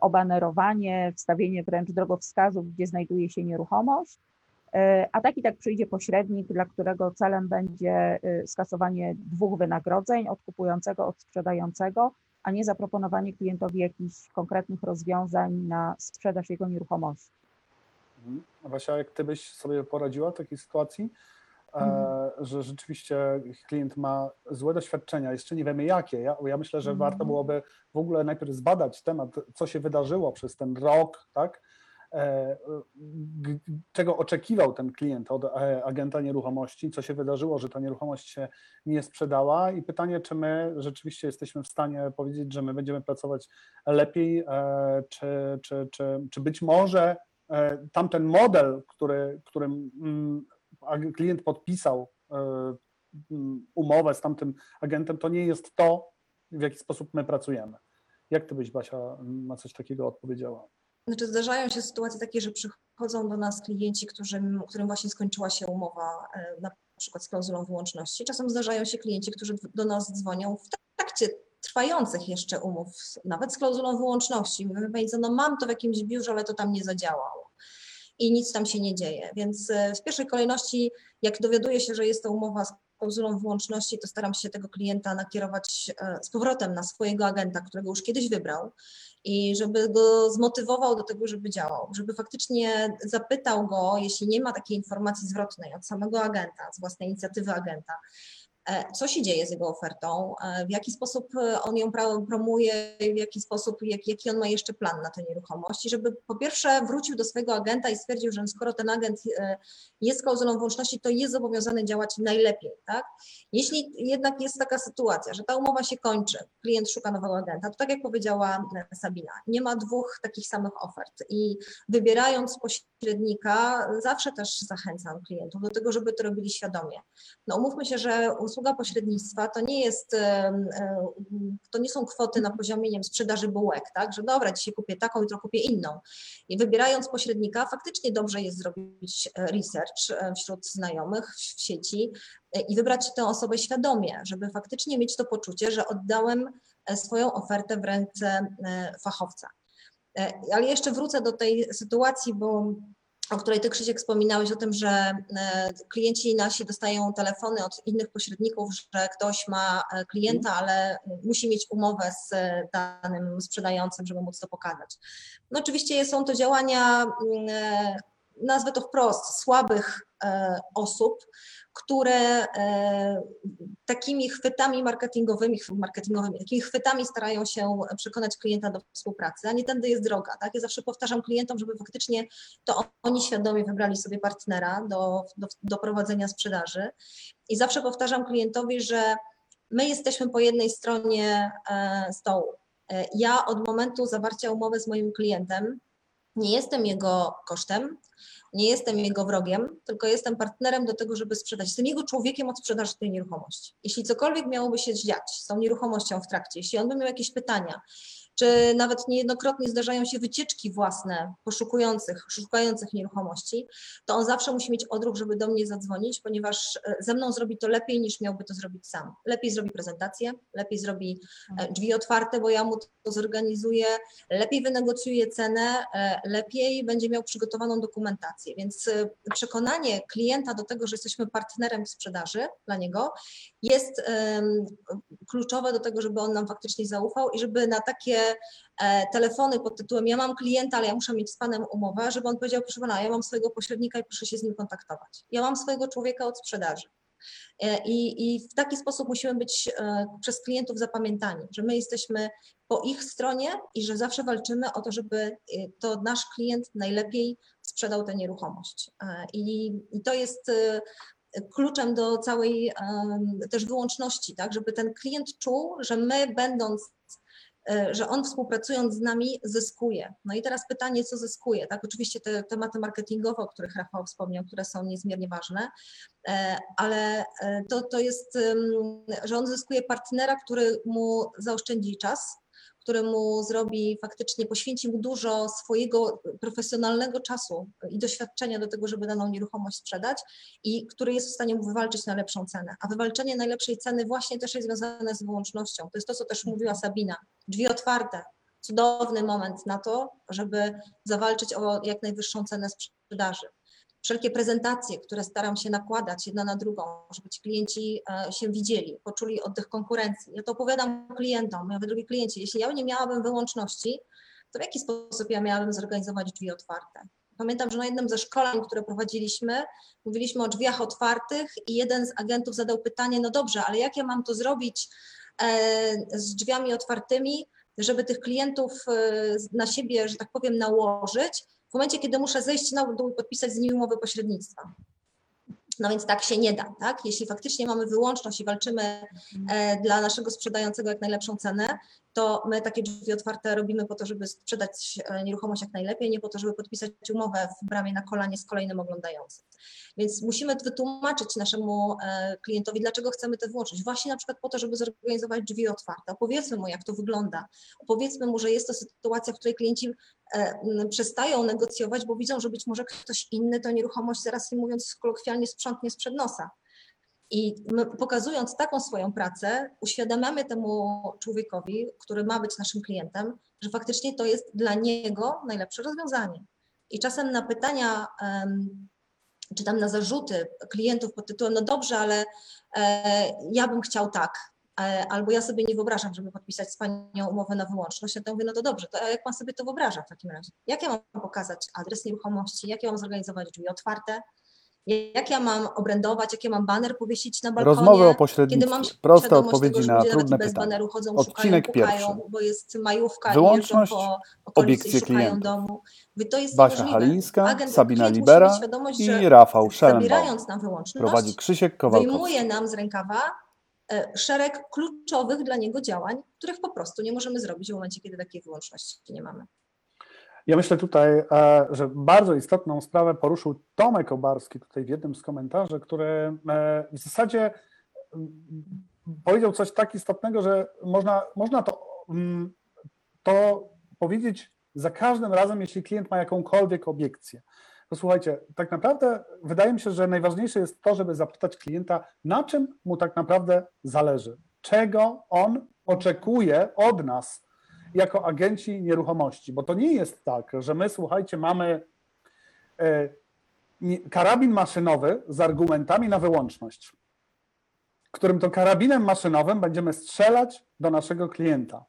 obanerowanie, wstawienie wręcz drogowskazów, gdzie znajduje się nieruchomość, a tak i tak przyjdzie pośrednik, dla którego celem będzie skasowanie dwóch wynagrodzeń, od kupującego, od sprzedającego, a nie zaproponowanie klientowi jakichś konkretnych rozwiązań na sprzedaż jego nieruchomości. Mhm. A Basia, jak ty byś sobie poradziła w takiej sytuacji, e, że rzeczywiście klient ma złe doświadczenia, jeszcze nie wiemy jakie. Ja, ja myślę, że warto Mhm. byłoby w ogóle najpierw zbadać temat, co się wydarzyło przez ten rok, tak? E, czego oczekiwał ten klient od e, agenta nieruchomości, co się wydarzyło, że ta nieruchomość się nie sprzedała i pytanie, czy my rzeczywiście jesteśmy w stanie powiedzieć, że my będziemy pracować lepiej, e, czy, czy, czy, czy być może e, tamten model, który, którym mm, klient podpisał e, umowę z tamtym agentem, to nie jest to, w jaki sposób my pracujemy. Jak ty byś, Basia, na coś takiego odpowiedziała? Znaczy zdarzają się sytuacje takie, że przychodzą do nas klienci, którym, którym właśnie skończyła się umowa e, na przykład z klauzulą wyłączności. Czasem zdarzają się klienci, którzy do nas dzwonią w trakcie trwających jeszcze umów, nawet z klauzulą wyłączności. Mówimy, no mam to w jakimś biurze, ale to tam nie zadziałało i nic tam się nie dzieje. Więc e, w pierwszej kolejności, jak dowiaduję się, że jest to umowa z klauzulą wyłączności, to staram się tego klienta nakierować e, z powrotem na swojego agenta, którego już kiedyś wybrał i żeby go zmotywował do tego, żeby działał, żeby faktycznie zapytał go, jeśli nie ma takiej informacji zwrotnej od samego agenta, z własnej inicjatywy agenta, co się dzieje z jego ofertą, e, w jaki sposób e, on ją promuje, w jaki sposób, jak, jaki on ma jeszcze plan na tę nieruchomość, i żeby po pierwsze wrócił do swojego agenta i stwierdził, że skoro ten agent jest klauzulą wyłączności, to jest zobowiązany działać najlepiej. Tak? Jeśli jednak jest taka sytuacja, że ta umowa się kończy, klient szuka nowego agenta, to tak jak powiedziała Sabina, nie ma dwóch takich samych ofert i wybierając pośrednika, zawsze też zachęcam klientów do tego, żeby to robili świadomie. No umówmy się, że usługa pośrednictwa to nie jest, to nie są kwoty na poziomie nie wiem, sprzedaży bułek, tak, że dobra, dzisiaj kupię taką, jutro kupię inną. I wybierając pośrednika, faktycznie dobrze jest zrobić e, research e, wśród znajomych w sieci e, i wybrać tę osobę świadomie, żeby faktycznie mieć to poczucie, że oddałem swoją ofertę w ręce fachowca. Ale jeszcze wrócę do tej sytuacji, bo o której Ty Krzysiek wspominałeś o tym, że e, klienci nasi dostają telefony od innych pośredników, że ktoś ma e, klienta, ale musi mieć umowę z danym sprzedającym, żeby móc to pokazać. No oczywiście są to działania, e, nazwę to wprost, słabych osób, które e, takimi chwytami marketingowymi, marketingowymi, takimi chwytami starają się przekonać klienta do współpracy, a nie tędy jest droga. Tak? Ja zawsze powtarzam klientom, żeby faktycznie to oni świadomie wybrali sobie partnera do, do, do prowadzenia sprzedaży i zawsze powtarzam klientowi, że my jesteśmy po jednej stronie e, stołu. E, ja od momentu zawarcia umowy z moim klientem nie jestem jego kosztem, nie jestem jego wrogiem, tylko jestem partnerem do tego, żeby sprzedać. Jestem jego człowiekiem od sprzedaży tej nieruchomości. Jeśli cokolwiek miałoby się dziać z tą nieruchomością w trakcie, jeśli on by miał jakieś pytania, czy nawet niejednokrotnie zdarzają się wycieczki własne poszukujących, szukających nieruchomości, to on zawsze musi mieć odruch, żeby do mnie zadzwonić, ponieważ e, ze mną zrobi to lepiej niż miałby to zrobić sam. Lepiej zrobi prezentację, lepiej zrobi e, drzwi otwarte, bo ja mu to zorganizuję, lepiej wynegocjuje cenę, e, lepiej będzie miał przygotowaną dokumentację. Więc przekonanie klienta do tego, że jesteśmy partnerem w sprzedaży dla niego jest kluczowe do tego, żeby on nam faktycznie zaufał i żeby na takie E, telefony pod tytułem ja mam klienta, ale ja muszę mieć z panem umowę, żeby on powiedział, proszę pana, ja mam swojego pośrednika i proszę się z nim kontaktować. Ja mam swojego człowieka od sprzedaży. E, I, I, w taki sposób musimy być e, przez klientów zapamiętani, że my jesteśmy po ich stronie i że zawsze walczymy o to, żeby to nasz klient najlepiej sprzedał tę nieruchomość. I, i to jest kluczem do całej też wyłączności, tak, żeby ten klient czuł, że my będąc E, że on współpracując z nami zyskuje. No i teraz pytanie, co zyskuje? Tak, oczywiście te tematy marketingowe, o których Rafał wspomniał, które są niezmiernie ważne, e, ale e, to, to jest, że on zyskuje partnera, który mu zaoszczędzi czas, który mu zrobi faktycznie, poświęci mu dużo swojego profesjonalnego czasu i doświadczenia do tego, żeby daną nieruchomość sprzedać i który jest w stanie mu wywalczyć najlepszą cenę. A wywalczenie najlepszej ceny właśnie też jest związane z wyłącznością. To jest to, co też mówiła Sabina. Drzwi otwarte, cudowny moment na to, żeby zawalczyć o jak najwyższą cenę sprzedaży wszelkie prezentacje, które staram się nakładać jedna na drugą, żeby ci klienci e, się widzieli, poczuli oddech konkurencji. Ja to opowiadam klientom, ja mówię, drogi klienci, jeśli ja nie miałabym wyłączności, to w jaki sposób ja miałabym zorganizować drzwi otwarte? Pamiętam, że na jednym ze szkoleń, które prowadziliśmy, mówiliśmy o drzwiach otwartych i jeden z agentów zadał pytanie, no dobrze, ale jak ja mam to zrobić e, z drzwiami otwartymi, żeby tych klientów e, na siebie, że tak powiem, nałożyć, w momencie, kiedy muszę zejść na dół i podpisać z nimi umowę pośrednictwa. No więc tak się nie da, tak? Jeśli faktycznie mamy wyłączność i walczymy e, dla naszego sprzedającego jak najlepszą cenę, to my takie drzwi otwarte robimy po to, żeby sprzedać e, nieruchomość jak najlepiej, nie po to, żeby podpisać umowę w bramie na kolanie z kolejnym oglądającym. Więc musimy wytłumaczyć naszemu e, klientowi, dlaczego chcemy to włączyć. Właśnie na przykład po to, żeby zorganizować drzwi otwarte. Opowiedzmy mu, jak to wygląda. Opowiedzmy mu, że jest to sytuacja, w której klienci przestają negocjować, bo widzą, że być może ktoś inny tę nieruchomość, zaraz im mówiąc kolokwialnie, sprzątnie sprzed nosa. I pokazując taką swoją pracę, uświadamiamy temu człowiekowi, który ma być naszym klientem, że faktycznie to jest dla niego najlepsze rozwiązanie. I czasem na pytania, czy tam na zarzuty klientów pod tytułem, no dobrze, ale e, ja bym chciał tak, e, albo ja sobie nie wyobrażam, żeby podpisać z Panią umowę na wyłączność, ja to mówię, no to dobrze, to jak Pan sobie to wyobraża w takim razie? Jak ja mam pokazać adres nieruchomości, jak ja mam zorganizować drzwi otwarte, jak ja mam obrędować, jak ja mam baner powiesić na balkonie, Rozmowy o kiedy mam pośrednictwie. Proste odpowiedzi tego, na trudne bez pytania. baneru chodzą, Odcinek szukają, pukają, pierwszy. bo jest majówka Wyłączność, po obiekcje klientów. domu. To jest Basia niemożliwe. Halińska, Agent, Sabina Libera i Rafał Szellenbaum. zabierając nam wyłączność, Prowadzi Krzysiek Kowalkowski. wyjmuje nam z rękawa e, szereg kluczowych dla niego działań, których po prostu nie możemy zrobić w momencie, kiedy takiej wyłączności nie mamy. Ja myślę tutaj, e, że bardzo istotną sprawę poruszył Tomek Obarski tutaj w jednym z komentarzy, który e, w zasadzie powiedział coś tak istotnego, że można, można to, to powiedzieć za każdym razem, jeśli klient ma jakąkolwiek obiekcję. To słuchajcie, tak naprawdę wydaje mi się, że najważniejsze jest to, żeby zapytać klienta, na czym mu tak naprawdę zależy, czego on oczekuje od nas jako agenci nieruchomości, bo to nie jest tak, że my, słuchajcie, mamy e, karabin maszynowy z argumentami na wyłączność, którym to karabinem maszynowym będziemy strzelać do naszego klienta.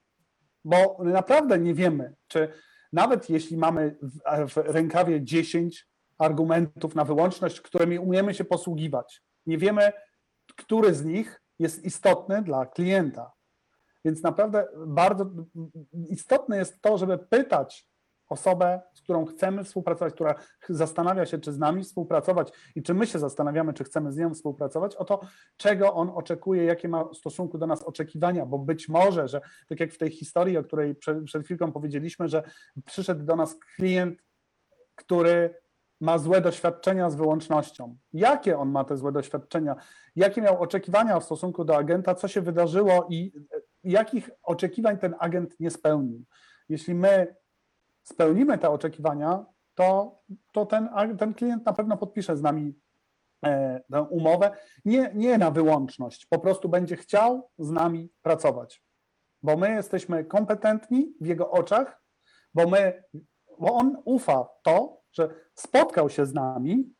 Bo naprawdę nie wiemy, czy nawet jeśli mamy w rękawie 10 argumentów na wyłączność, którymi umiemy się posługiwać, nie wiemy, który z nich jest istotny dla klienta. Więc naprawdę bardzo istotne jest to, żeby pytać osobę, z którą chcemy współpracować, która zastanawia się, czy z nami współpracować i czy my się zastanawiamy, czy chcemy z nią współpracować, o to, czego on oczekuje, jakie ma w stosunku do nas oczekiwania, bo być może, że tak jak w tej historii, o której przed, przed chwilką powiedzieliśmy, że przyszedł do nas klient, który ma złe doświadczenia z wyłącznością. Jakie on ma te złe doświadczenia? Jakie miał oczekiwania w stosunku do agenta? Co się wydarzyło i jakich oczekiwań ten agent nie spełnił? Jeśli my spełnimy te oczekiwania, to, to ten, ten klient na pewno podpisze z nami e, tę umowę. Nie, nie na wyłączność, po prostu będzie chciał z nami pracować, bo my jesteśmy kompetentni w jego oczach, bo my, bo on ufa to, że spotkał się z nami,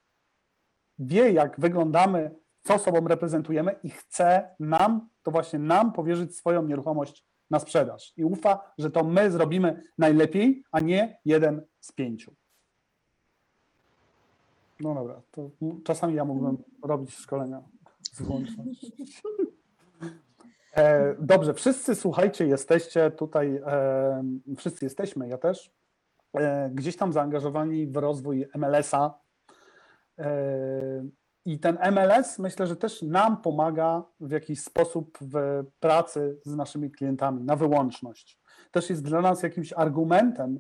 wie jak wyglądamy, co sobą reprezentujemy i chce nam, to właśnie nam powierzyć swoją nieruchomość na sprzedaż. I ufa, że to my zrobimy najlepiej, a nie jeden z pięciu. No dobra, to czasami ja mógłbym robić szkolenia z. E, dobrze, wszyscy słuchajcie, jesteście tutaj, e, wszyscy jesteśmy, ja też, gdzieś tam zaangażowani w rozwój MLS-a. I ten MLS myślę, że też nam pomaga w jakiś sposób w pracy z naszymi klientami na wyłączność. Też jest dla nas jakimś argumentem,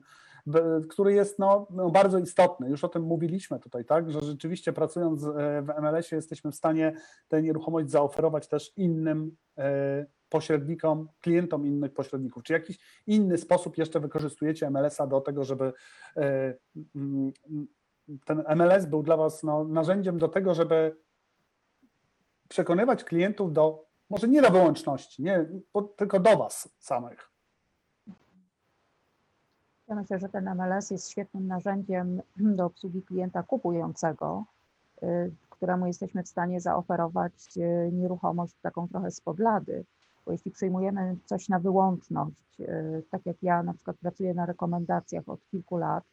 który jest no, no, bardzo istotny. Już o tym mówiliśmy tutaj, tak, że rzeczywiście pracując w MLS-ie jesteśmy w stanie tę nieruchomość zaoferować też innym pośrednikom, klientom innych pośredników. Czy jakiś inny sposób jeszcze wykorzystujecie MLS-a do tego, żeby ten MLS był dla Was no, narzędziem do tego, żeby przekonywać klientów do, może nie do wyłączności, nie, tylko do Was samych. Ja myślę, że ten MLS jest świetnym narzędziem do obsługi klienta kupującego, któremu jesteśmy w stanie zaoferować nieruchomość taką trochę spod lady. Bo jeśli przyjmujemy coś na wyłączność, tak jak ja na przykład pracuję na rekomendacjach od kilku lat,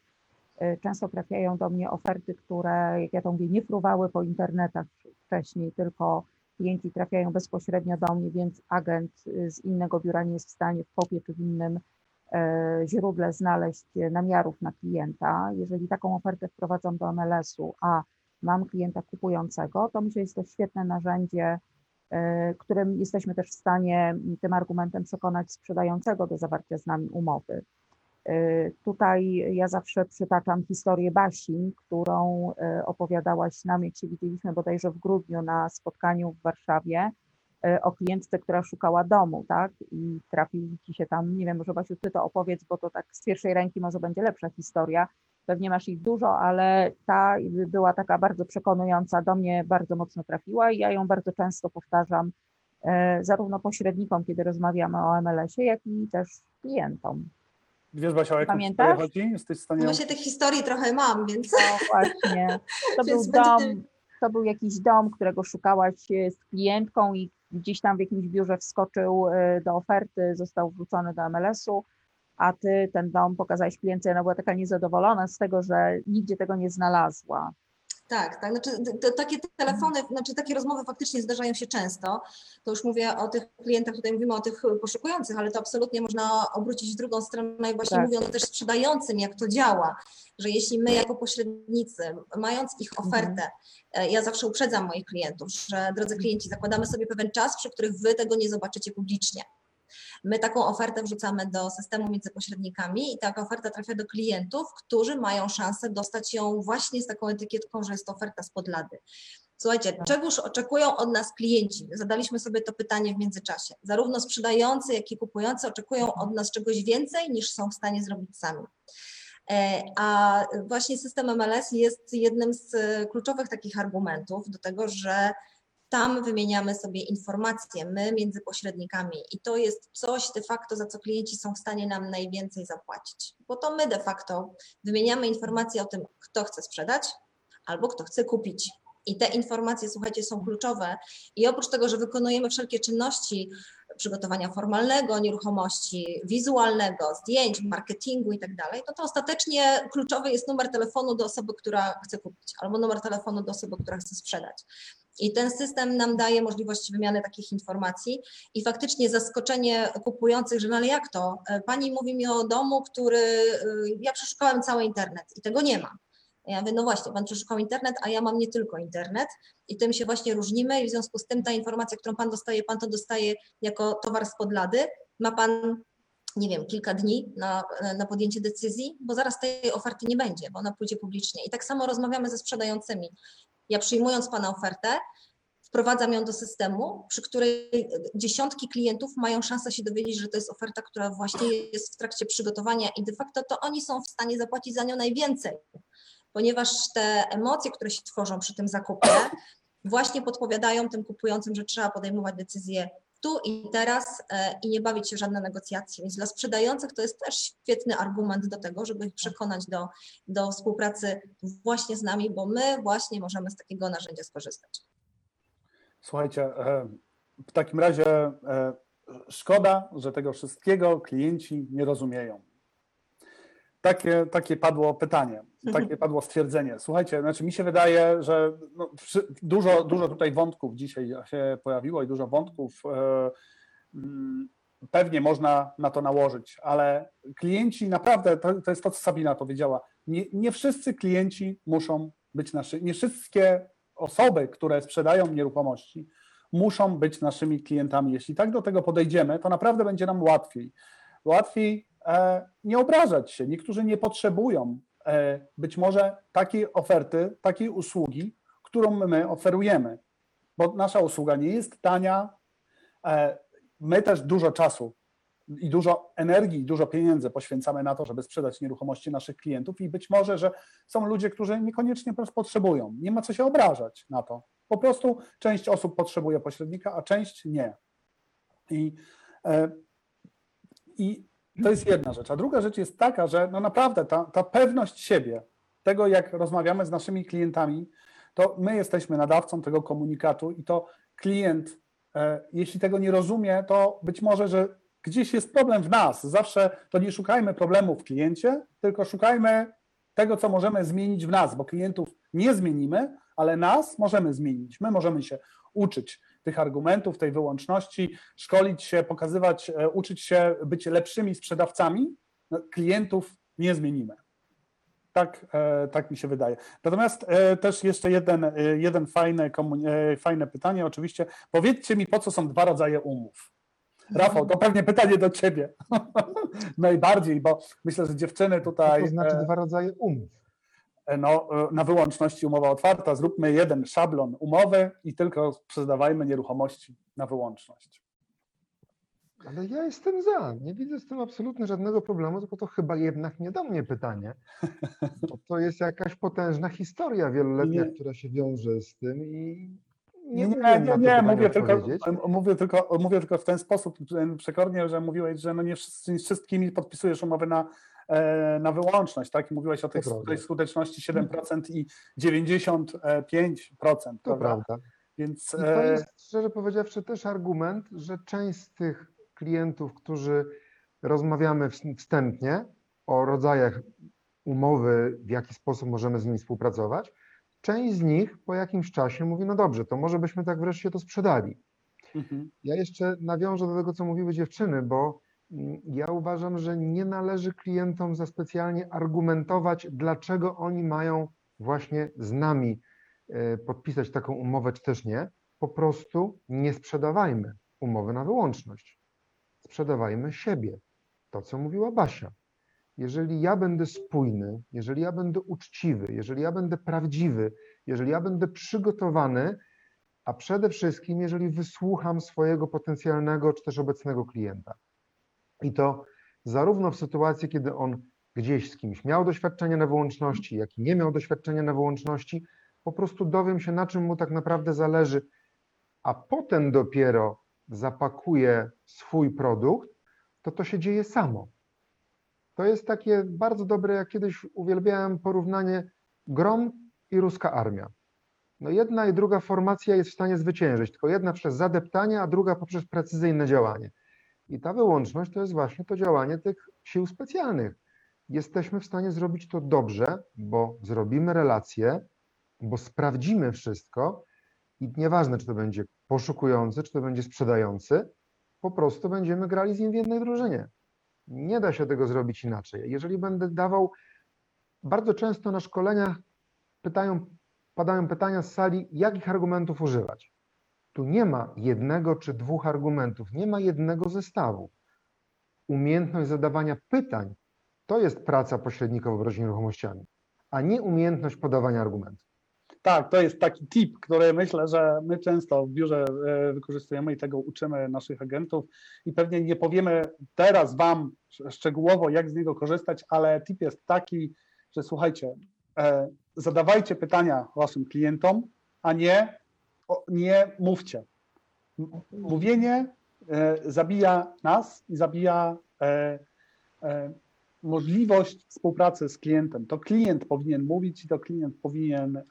często trafiają do mnie oferty, które, jak ja to mówię, nie fruwały po internetach wcześniej, tylko klienci trafiają bezpośrednio do mnie, więc agent z innego biura nie jest w stanie w kopie czy w innym źródle znaleźć namiarów na klienta. Jeżeli taką ofertę wprowadzam do MLS-u, a mam klienta kupującego, to myślę, że jest to świetne narzędzie, którym jesteśmy też w stanie tym argumentem przekonać sprzedającego do zawarcia z nami umowy. Tutaj ja zawsze przytaczam historię Basi, którą opowiadałaś nam, jak się widzieliśmy bodajże w grudniu na spotkaniu w Warszawie, e, o klientce, która szukała domu, tak? I trafił ci się tam, nie wiem, może Basiu, ty to opowiedz, bo to tak z pierwszej ręki może będzie lepsza historia. Pewnie masz ich dużo, ale ta była taka bardzo przekonująca, do mnie bardzo mocno trafiła i ja ją bardzo często powtarzam, e, zarówno pośrednikom, kiedy rozmawiamy o MLS-ie, jak i też klientom. Wiesz, Basia, o jaką Pamiętasz? chodzi? Jesteś w stanie... Właśnie tych historii trochę mam, więc No właśnie, to był dom, tym- to był jakiś dom, którego szukałaś e, z klientką i gdzieś tam w jakimś biurze wskoczył e, do oferty, został wrzucony do MLS-u, a ty ten dom pokazałeś klientce, ona była taka niezadowolona z tego, że nigdzie tego nie znalazła. Tak, tak. Znaczy, t- t- takie telefony, znaczy takie rozmowy faktycznie zdarzają się często. To już mówię o tych klientach, tutaj mówimy o tych poszukujących, ale to absolutnie można obrócić w drugą stronę i właśnie Tak. mówiono też sprzedającym, jak to działa, że jeśli my jako pośrednicy, mając ich Mhm. ofertę, e, ja zawsze uprzedzam moich klientów, że drodzy klienci, zakładamy sobie pewien czas, przy których wy tego nie zobaczycie publicznie. My taką ofertę wrzucamy do systemu między pośrednikami i taka oferta trafia do klientów, którzy mają szansę dostać ją właśnie z taką etykietką, że jest to oferta spod lady. Słuchajcie, czegoż oczekują od nas klienci? Zadaliśmy sobie to pytanie w międzyczasie. Zarówno sprzedający, jak i kupujący oczekują od nas czegoś więcej niż są w stanie zrobić sami. E, A właśnie system MLS jest jednym z kluczowych takich argumentów do tego, że tam wymieniamy sobie informacje, my między pośrednikami i to jest coś de facto, za co klienci są w stanie nam najwięcej zapłacić, bo to my de facto wymieniamy informacje o tym, kto chce sprzedać albo kto chce kupić. I te informacje, słuchajcie, są kluczowe. I oprócz tego, że wykonujemy wszelkie czynności przygotowania formalnego nieruchomości, wizualnego, zdjęć, marketingu i tak dalej, no to ostatecznie kluczowy jest numer telefonu do osoby, która chce kupić, albo numer telefonu do osoby, która chce sprzedać. I ten system nam daje możliwość wymiany takich informacji i faktycznie zaskoczenie kupujących, że no ale jak to? E, Pani mówi mi o domu, który y, ja przeszukałem cały internet i tego nie ma. Ja mówię, no właśnie, pan przeszukał internet, a ja mam nie tylko internet i tym się właśnie różnimy i w związku z tym ta informacja, którą pan dostaje, pan to dostaje jako towar spod lady. Ma pan, nie wiem, kilka dni na, na podjęcie decyzji, bo zaraz tej oferty nie będzie, bo ona pójdzie publicznie. I tak samo rozmawiamy ze sprzedającymi. Ja przyjmując pana ofertę, wprowadzam ją do systemu, przy której dziesiątki klientów mają szansę się dowiedzieć, że to jest oferta, która właśnie jest w trakcie przygotowania i de facto to oni są w stanie zapłacić za nią najwięcej, ponieważ te emocje, które się tworzą przy tym zakupie, właśnie podpowiadają tym kupującym, że trzeba podejmować decyzje tu i teraz e, i nie bawić się w żadne negocjacje. Więc dla sprzedających to jest też świetny argument do tego, żeby ich przekonać do, do współpracy właśnie z nami, bo my właśnie możemy z takiego narzędzia skorzystać. Słuchajcie, e, w takim razie e, szkoda, że tego wszystkiego klienci nie rozumieją. Takie, takie padło pytanie, takie padło stwierdzenie. Słuchajcie, znaczy mi się wydaje, że no, dużo, dużo tutaj wątków dzisiaj się pojawiło i dużo wątków e, mm, pewnie można na to nałożyć, ale klienci naprawdę, to, to jest to, co Sabina powiedziała, nie, nie wszyscy klienci muszą być naszymi, nie wszystkie osoby, które sprzedają nieruchomości, muszą być naszymi klientami. Jeśli tak do tego podejdziemy, to naprawdę będzie nam łatwiej. Łatwiej nie obrażać się. Niektórzy nie potrzebują e, być może takiej oferty, takiej usługi, którą my oferujemy, bo nasza usługa nie jest tania. E, my też dużo czasu i dużo energii, dużo pieniędzy poświęcamy na to, żeby sprzedać nieruchomości naszych klientów i być może, że są ludzie, którzy niekoniecznie potrzebują. Nie ma co się obrażać na to. Po prostu część osób potrzebuje pośrednika, a część nie. I, e, i to jest jedna rzecz. A druga rzecz jest taka, że no naprawdę ta, ta pewność siebie, tego jak rozmawiamy z naszymi klientami, to my jesteśmy nadawcą tego komunikatu i to klient, e, jeśli tego nie rozumie, to być może, że gdzieś jest problem w nas. Zawsze to nie szukajmy problemu w kliencie, tylko szukajmy tego, co możemy zmienić w nas, bo klientów nie zmienimy, ale nas możemy zmienić. My możemy się uczyć tych argumentów, tej wyłączności, szkolić się, pokazywać, e, uczyć się być lepszymi sprzedawcami. No, klientów nie zmienimy. Tak, e, tak mi się wydaje. Natomiast e, też jeszcze jeden, jeden fajne, fajne pytanie. Oczywiście, powiedzcie mi, po co są dwa rodzaje umów? Rafał, to pewnie pytanie do ciebie. Najbardziej, bo myślę, że dziewczyny Co tutaj. to znaczy dwa rodzaje umów? E, no, e, na wyłączności umowa otwarta, zróbmy jeden szablon umowy i tylko sprzedawajmy nieruchomości na wyłączność. Ale ja jestem za. Nie widzę z tym absolutnie żadnego problemu, tylko to chyba jednak nie do mnie pytanie. Bo to jest jakaś potężna historia wieloletnia, Nie. która się wiąże z tym i Nie, nie, nie, nie, mówię, tylko, mówię, tylko, mówię tylko w ten sposób przekornie, że mówiłeś, że no nie z wszystkimi podpisujesz umowy na, na wyłączność, tak? I mówiłeś o tej, prawda. skuteczności 7% i 95%, To prawda? prawda. Więc I to e, jest, szczerze powiedziawszy, też argument, że część z tych klientów, którzy rozmawiamy ws- wstępnie o rodzajach umowy, w jaki sposób możemy z nimi współpracować, część z nich po jakimś czasie mówi, no dobrze, to może byśmy tak wreszcie to sprzedali. mhm, Ja jeszcze nawiążę do tego, co mówiły dziewczyny, bo ja uważam, że nie należy klientom za specjalnie argumentować, dlaczego oni mają właśnie z nami e, podpisać taką umowę, czy też nie. Po prostu nie sprzedawajmy umowy na wyłączność. Sprzedawajmy siebie. To, co mówiła Basia. Jeżeli ja będę spójny, jeżeli ja będę uczciwy, jeżeli ja będę prawdziwy, jeżeli ja będę przygotowany, a przede wszystkim, jeżeli wysłucham swojego potencjalnego czy też obecnego klienta. I to zarówno w sytuacji, kiedy on gdzieś z kimś miał doświadczenie na wyłączności, jak i nie miał doświadczenia na wyłączności, po prostu dowiem się, na czym mu tak naprawdę zależy, a potem dopiero zapakuję swój produkt, to to się dzieje samo. To jest takie bardzo dobre, jak kiedyś uwielbiałem porównanie grom i ruska armia. No jedna i druga formacja jest w stanie zwyciężyć, tylko jedna przez zadeptanie, a druga poprzez precyzyjne działanie. I ta wyłączność to jest właśnie to działanie tych sił specjalnych. Jesteśmy w stanie zrobić to dobrze, bo zrobimy relacje, bo sprawdzimy wszystko i nieważne, czy to będzie poszukujący, czy to będzie sprzedający, po prostu będziemy grali z nim w jednej drużynie. Nie da się tego zrobić inaczej. Jeżeli będę dawał, bardzo często na szkoleniach pytają, padają pytania z sali, jakich argumentów używać. Tu nie ma jednego czy dwóch argumentów, nie ma jednego zestawu. Umiejętność zadawania pytań to jest praca pośrednika w obrocie nieruchomościami, a nie umiejętność podawania argumentów. Tak, to jest taki tip, który myślę, że my często w biurze e, wykorzystujemy i tego uczymy naszych agentów i pewnie nie powiemy teraz Wam sz- szczegółowo, jak z niego korzystać, ale tip jest taki, że słuchajcie, e, zadawajcie pytania Waszym klientom, a nie, nie mówcie. Mówienie e, zabija nas i zabija e, e, możliwość współpracy z klientem. To klient powinien mówić i to klient powinien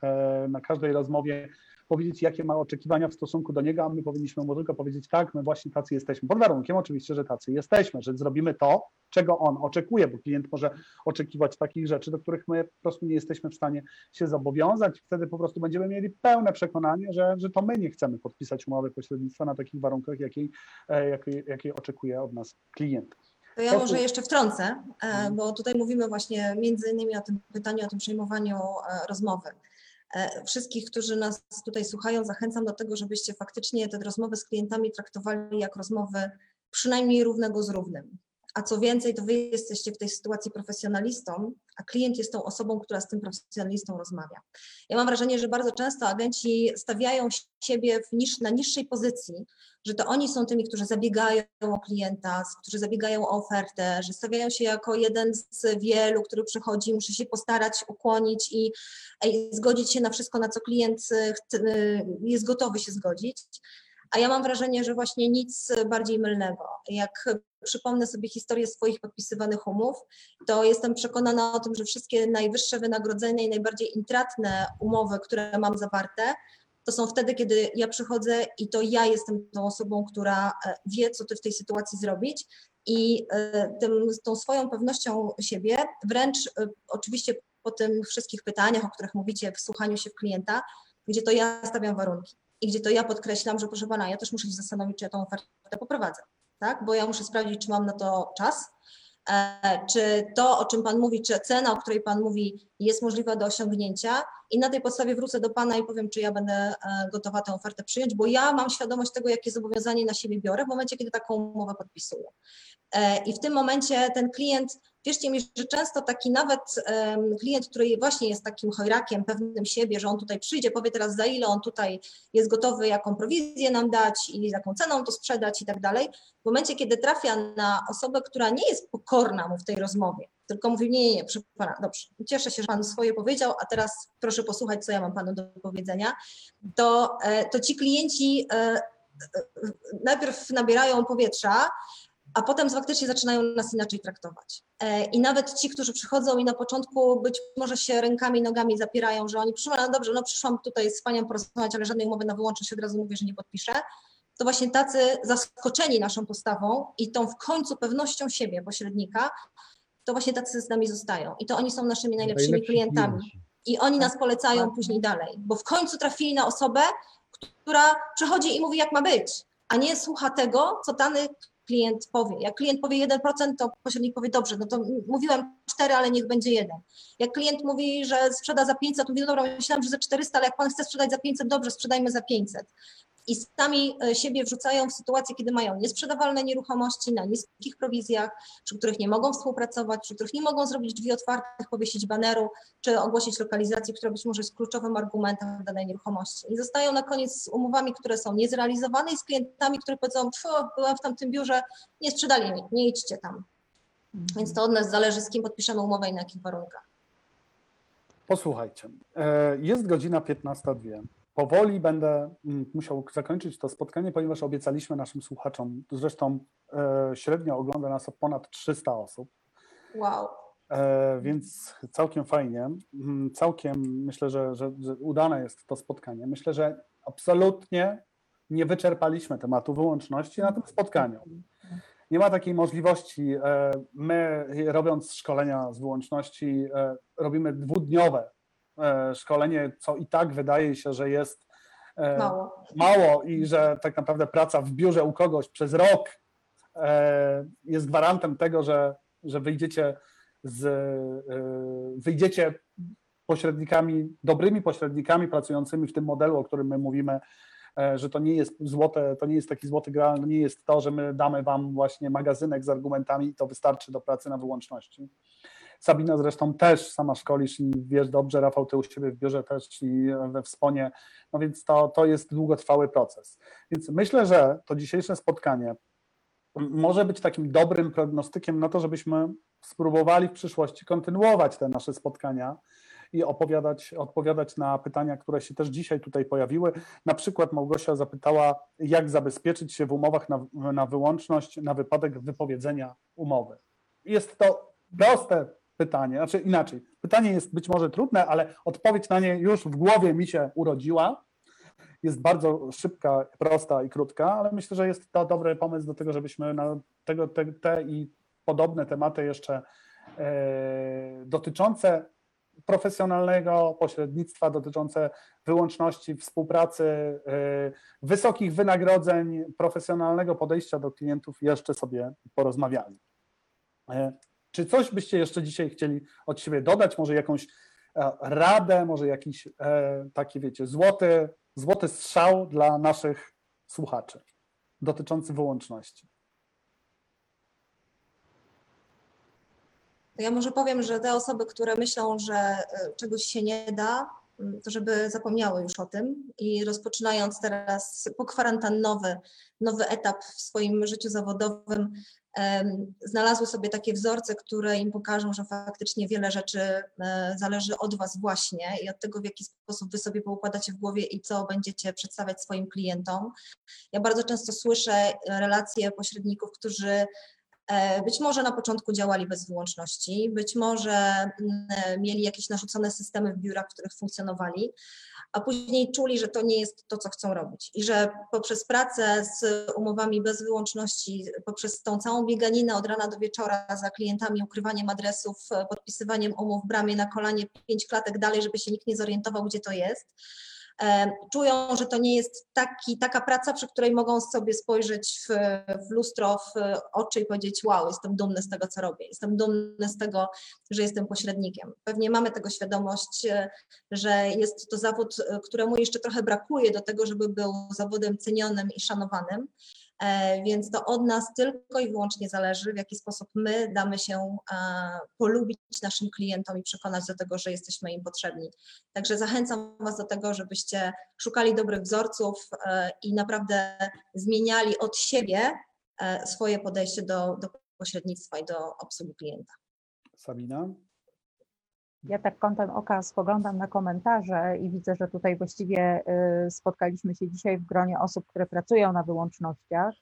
na każdej rozmowie powiedzieć, jakie ma oczekiwania w stosunku do niego, a my powinniśmy mu tylko powiedzieć, tak, my właśnie tacy jesteśmy. Pod warunkiem oczywiście, że tacy jesteśmy, że zrobimy to, czego on oczekuje, bo klient może oczekiwać takich rzeczy, do których my po prostu nie jesteśmy w stanie się zobowiązać. Wtedy po prostu będziemy mieli pełne przekonanie, że, że to my nie chcemy podpisać umowy pośrednictwa na takich warunkach, jakiej, e, jakiej, jakiej oczekuje od nas klient. To ja może jeszcze wtrącę, e, Mhm. bo tutaj mówimy właśnie między innymi o tym pytaniu, o tym przejmowaniu e, rozmowy. E, Wszystkich, którzy nas tutaj słuchają, zachęcam do tego, żebyście faktycznie te rozmowy z klientami traktowali jak rozmowy przynajmniej równego z równym. A co więcej, to wy jesteście w tej sytuacji profesjonalistą, a klient jest tą osobą, która z tym profesjonalistą rozmawia. Ja mam wrażenie, że bardzo często agenci stawiają siebie niż, na niższej pozycji, że to oni są tymi, którzy zabiegają o klienta, którzy zabiegają o ofertę, że stawiają się jako jeden z wielu, który przychodzi, muszę się postarać, ukłonić i, i zgodzić się na wszystko, na co klient e, e, jest gotowy się zgodzić. A ja mam wrażenie, że właśnie nic bardziej mylnego. Jak przypomnę sobie historię swoich podpisywanych umów, to jestem przekonana o tym, że wszystkie najwyższe wynagrodzenia i najbardziej intratne umowy, które mam zawarte, to są wtedy, kiedy ja przychodzę i to ja jestem tą osobą, która e, wie, co ty w tej sytuacji zrobić. I e, tym, tą swoją pewnością siebie, wręcz e, oczywiście po tych wszystkich pytaniach, o których mówicie, w słuchaniu się w klienta, gdzie to ja stawiam warunki i gdzie to ja podkreślam, że proszę pana, ja też muszę się zastanowić, czy ja tą ofertę poprowadzę, tak? Bo ja muszę sprawdzić, czy mam na to czas, e, czy to, o czym Pan mówi, czy cena, o której Pan mówi, jest możliwa do osiągnięcia i na tej podstawie wrócę do Pana i powiem, czy ja będę e, gotowa tę ofertę przyjąć, bo ja mam świadomość tego, jakie zobowiązanie na siebie biorę w momencie, kiedy taką umowę podpisuję. E, I w tym momencie ten klient wierzcie mi, że często taki nawet klient, który właśnie jest takim chojrakiem, pewnym siebie, że on tutaj przyjdzie, powie teraz za ile on tutaj jest gotowy, jaką prowizję nam dać i jaką ceną to sprzedać i tak dalej. W momencie, kiedy trafia na osobę, która nie jest pokorna mu w tej rozmowie, tylko mówi, nie, nie, nie, proszę pana, dobrze, cieszę się, że pan swoje powiedział, a teraz proszę posłuchać, co ja mam panu do powiedzenia, to, e, to ci klienci e, e, najpierw nabierają powietrza, a potem faktycznie zaczynają nas inaczej traktować. I nawet ci, którzy przychodzą i na początku być może się rękami, nogami zapierają, że oni przyszły, no dobrze, no przyszłam tutaj z panią porozmawiać, ale żadnej umowy na wyłączność od razu mówię, że nie podpiszę, to właśnie tacy zaskoczeni naszą postawą i tą w końcu pewnością siebie pośrednika, to właśnie tacy z nami zostają. I to oni są naszymi najlepszymi Najlepsi klientami. klienci. I oni nas Tak, polecają tak. później dalej, bo w końcu trafili na osobę, która przychodzi i mówi, jak ma być, a nie słucha tego, co dany klient powie. Jak klient powie 1%, to pośrednik powie, dobrze, no to mówiłem 4, ale niech będzie 1. Jak klient mówi, że sprzeda za 500, to mówi, dobra, myślałem, że za 400, ale jak pan chce sprzedać za 500, dobrze, sprzedajmy za 500 i sami e, siebie wrzucają w sytuację, kiedy mają niesprzedawalne nieruchomości na niskich prowizjach, przy których nie mogą współpracować, przy których nie mogą zrobić drzwi otwartych, powiesić baneru, czy ogłosić lokalizację, która być może jest kluczowym argumentem danej nieruchomości. I zostają na koniec z umowami, które są niezrealizowane i z klientami, które powiedzą, "Pfu, byłem w tamtym biurze, nie sprzedali mi, nie idźcie tam. Więc to od nas zależy, z kim podpiszemy umowę i na jakich warunkach. Posłuchajcie, e, jest godzina 15.02. Powoli będę mm, musiał zakończyć to spotkanie, ponieważ obiecaliśmy naszym słuchaczom, zresztą e, średnio ogląda nas ponad 300 osób, Wow. e, więc całkiem fajnie, Mm, całkiem myślę, że, że, że udane jest to spotkanie. Myślę, że absolutnie nie wyczerpaliśmy tematu wyłączności na tym spotkaniu. Nie ma takiej możliwości. e, My, robiąc szkolenia z wyłączności, robimy dwudniowe szkolenie, co i tak wydaje się, że jest e, Mało. mało i że tak naprawdę praca w biurze u kogoś przez rok e, jest gwarantem tego, że, że wyjdziecie z, e, wyjdziecie pośrednikami, dobrymi pośrednikami pracującymi w tym modelu, o którym my mówimy, e, że to nie jest złote, to nie jest taki złoty graal, nie jest to, że my damy wam właśnie magazynek z argumentami i to wystarczy do pracy na wyłączności. Sabina zresztą też sama szkolisz i wiesz dobrze, Rafał, ty u siebie w biurze też i we wsponie, no więc to, to jest długotrwały proces. Więc myślę, że to dzisiejsze spotkanie może być takim dobrym prognostykiem na to, żebyśmy spróbowali w przyszłości kontynuować te nasze spotkania i opowiadać, odpowiadać na pytania, które się też dzisiaj tutaj pojawiły. Na przykład Małgosia zapytała, jak zabezpieczyć się w umowach na, na wyłączność na wypadek wypowiedzenia umowy. Jest to proste pytanie, znaczy inaczej. Pytanie jest być może trudne, ale odpowiedź na nie już w głowie mi się urodziła. Jest bardzo szybka, prosta i krótka, ale myślę, że jest to dobry pomysł do tego, żebyśmy na tego, te, te i podobne tematy jeszcze e, dotyczące profesjonalnego pośrednictwa, dotyczące wyłączności współpracy, e, wysokich wynagrodzeń, profesjonalnego podejścia do klientów jeszcze sobie porozmawiali. Czy coś byście jeszcze dzisiaj chcieli od siebie dodać? Może jakąś e, radę, może jakiś e, taki, wiecie, złoty, złoty strzał dla naszych słuchaczy dotyczący wyłączności. Ja może powiem, że te osoby, które myślą, że e, czegoś się nie da, to żeby zapomniały już o tym i rozpoczynając teraz pokwarantannowy nowy etap w swoim życiu zawodowym, znalazły sobie takie wzorce, które im pokażą, że faktycznie wiele rzeczy e, zależy od Was właśnie i od tego, w jaki sposób Wy sobie poukładacie w głowie i co będziecie przedstawiać swoim klientom. Ja bardzo często słyszę relacje pośredników, którzy E, Być może na początku działali bez wyłączności, być może mm, e, mieli jakieś narzucone systemy w biurach, w których funkcjonowali, a później czuli, że to nie jest to, co chcą robić. I że poprzez pracę z umowami bez wyłączności, poprzez tą całą bieganinę od rana do wieczora za klientami, ukrywaniem adresów, podpisywaniem umów bramie na kolanie pięć klatek dalej, żeby się nikt nie zorientował, gdzie to jest, czują, że to nie jest taki, taka praca, przy której mogą sobie spojrzeć w, w lustro, w oczy i powiedzieć: Wow, jestem dumny z tego, co robię, jestem dumny z tego, że jestem pośrednikiem. Pewnie mamy tego świadomość, e, że jest to zawód, e, któremu jeszcze trochę brakuje do tego, żeby był zawodem cenionym i szanowanym. E, Więc to od nas tylko i wyłącznie zależy, w jaki sposób my damy się e, polubić naszym klientom i przekonać do tego, że jesteśmy im potrzebni. Także zachęcam Was do tego, żebyście szukali dobrych wzorców e, i naprawdę zmieniali od siebie swoje podejście do, do pośrednictwa i do obsługi klienta. Sabina? Ja tak kątem oka spoglądam na komentarze i widzę, że tutaj właściwie y, spotkaliśmy się dzisiaj w gronie osób, które pracują na wyłącznościach.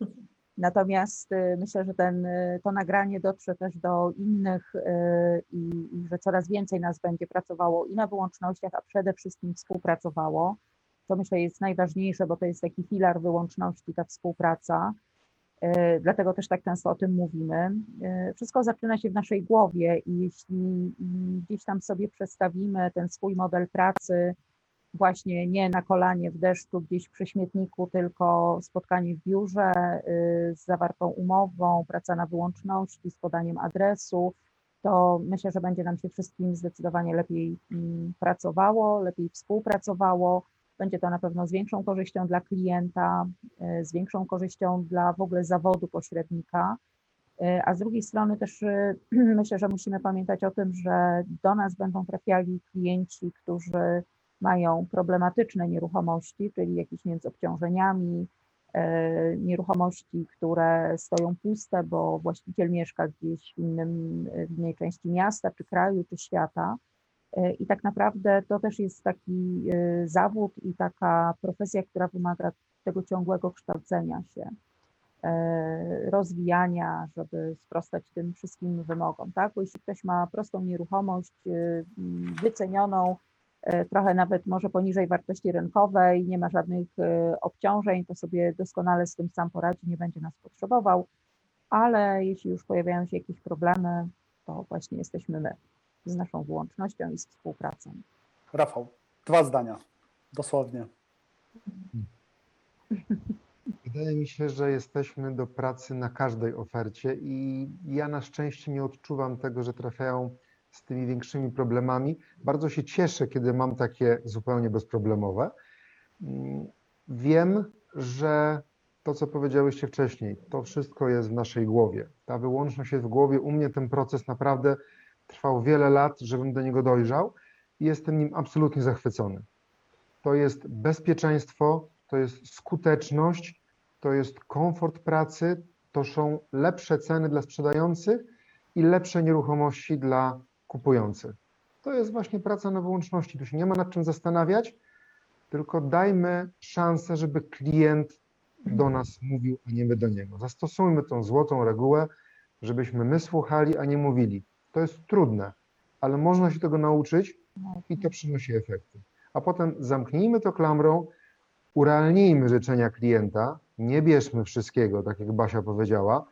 Natomiast y, myślę, że ten, y, to nagranie dotrze też do innych i, i że coraz więcej nas będzie pracowało i na wyłącznościach, a przede wszystkim współpracowało. To myślę jest najważniejsze, bo to jest taki filar wyłączności, ta współpraca. Y, Dlatego też tak często o tym mówimy. Y, Wszystko zaczyna się w naszej głowie i jeśli gdzieś tam sobie przedstawimy ten swój model pracy, właśnie nie na kolanie w deszczu gdzieś przy śmietniku, tylko spotkanie w biurze y, z zawartą umową, praca na wyłączności, z podaniem adresu, to myślę, że będzie nam się wszystkim zdecydowanie lepiej mm, pracowało, lepiej współpracowało. Będzie to na pewno z większą korzyścią dla klienta, y, z większą korzyścią dla w ogóle zawodu pośrednika. Y, A z drugiej strony też y, myślę, że musimy pamiętać o tym, że do nas będą trafiali klienci, którzy mają problematyczne nieruchomości, czyli jakieś z obciążeniami, e, nieruchomości, które stoją puste, bo właściciel mieszka gdzieś w, innym, w innej części miasta, czy kraju, czy świata. E, I tak naprawdę to też jest taki e, zawód i taka profesja, która wymaga tego ciągłego kształcenia się, e, rozwijania, żeby sprostać tym wszystkim wymogom, tak? Bo jeśli ktoś ma prostą nieruchomość wycenioną, trochę nawet może poniżej wartości rynkowej, nie ma żadnych obciążeń, to sobie doskonale z tym sam poradzi, nie będzie nas potrzebował, ale jeśli już pojawiają się jakieś problemy, to właśnie jesteśmy my z naszą wyłącznością i z współpracą. Rafał, dwa zdania, dosłownie. Wydaje mi się, że jesteśmy do pracy na każdej ofercie i ja na szczęście nie odczuwam tego, że trafiają z tymi większymi problemami. Bardzo się cieszę, kiedy mam takie zupełnie bezproblemowe. Mm, Wiem, że to, co powiedziałyście wcześniej, to wszystko jest w naszej głowie. Ta wyłączność jest w głowie. U mnie ten proces naprawdę trwał wiele lat, żebym do niego dojrzał i jestem nim absolutnie zachwycony. To jest bezpieczeństwo, to jest skuteczność, to jest komfort pracy, to są lepsze ceny dla sprzedających i lepsze nieruchomości dla kupujących. To jest właśnie praca na wyłączności. Tu się nie ma nad czym zastanawiać, tylko dajmy szansę, żeby klient do nas mówił, a nie my do niego. Zastosujmy tą złotą regułę, żebyśmy my słuchali, a nie mówili. To jest trudne, ale można się tego nauczyć i to przynosi efekty. A potem zamknijmy to klamrą, urealnijmy życzenia klienta, nie bierzmy wszystkiego, tak jak Basia powiedziała,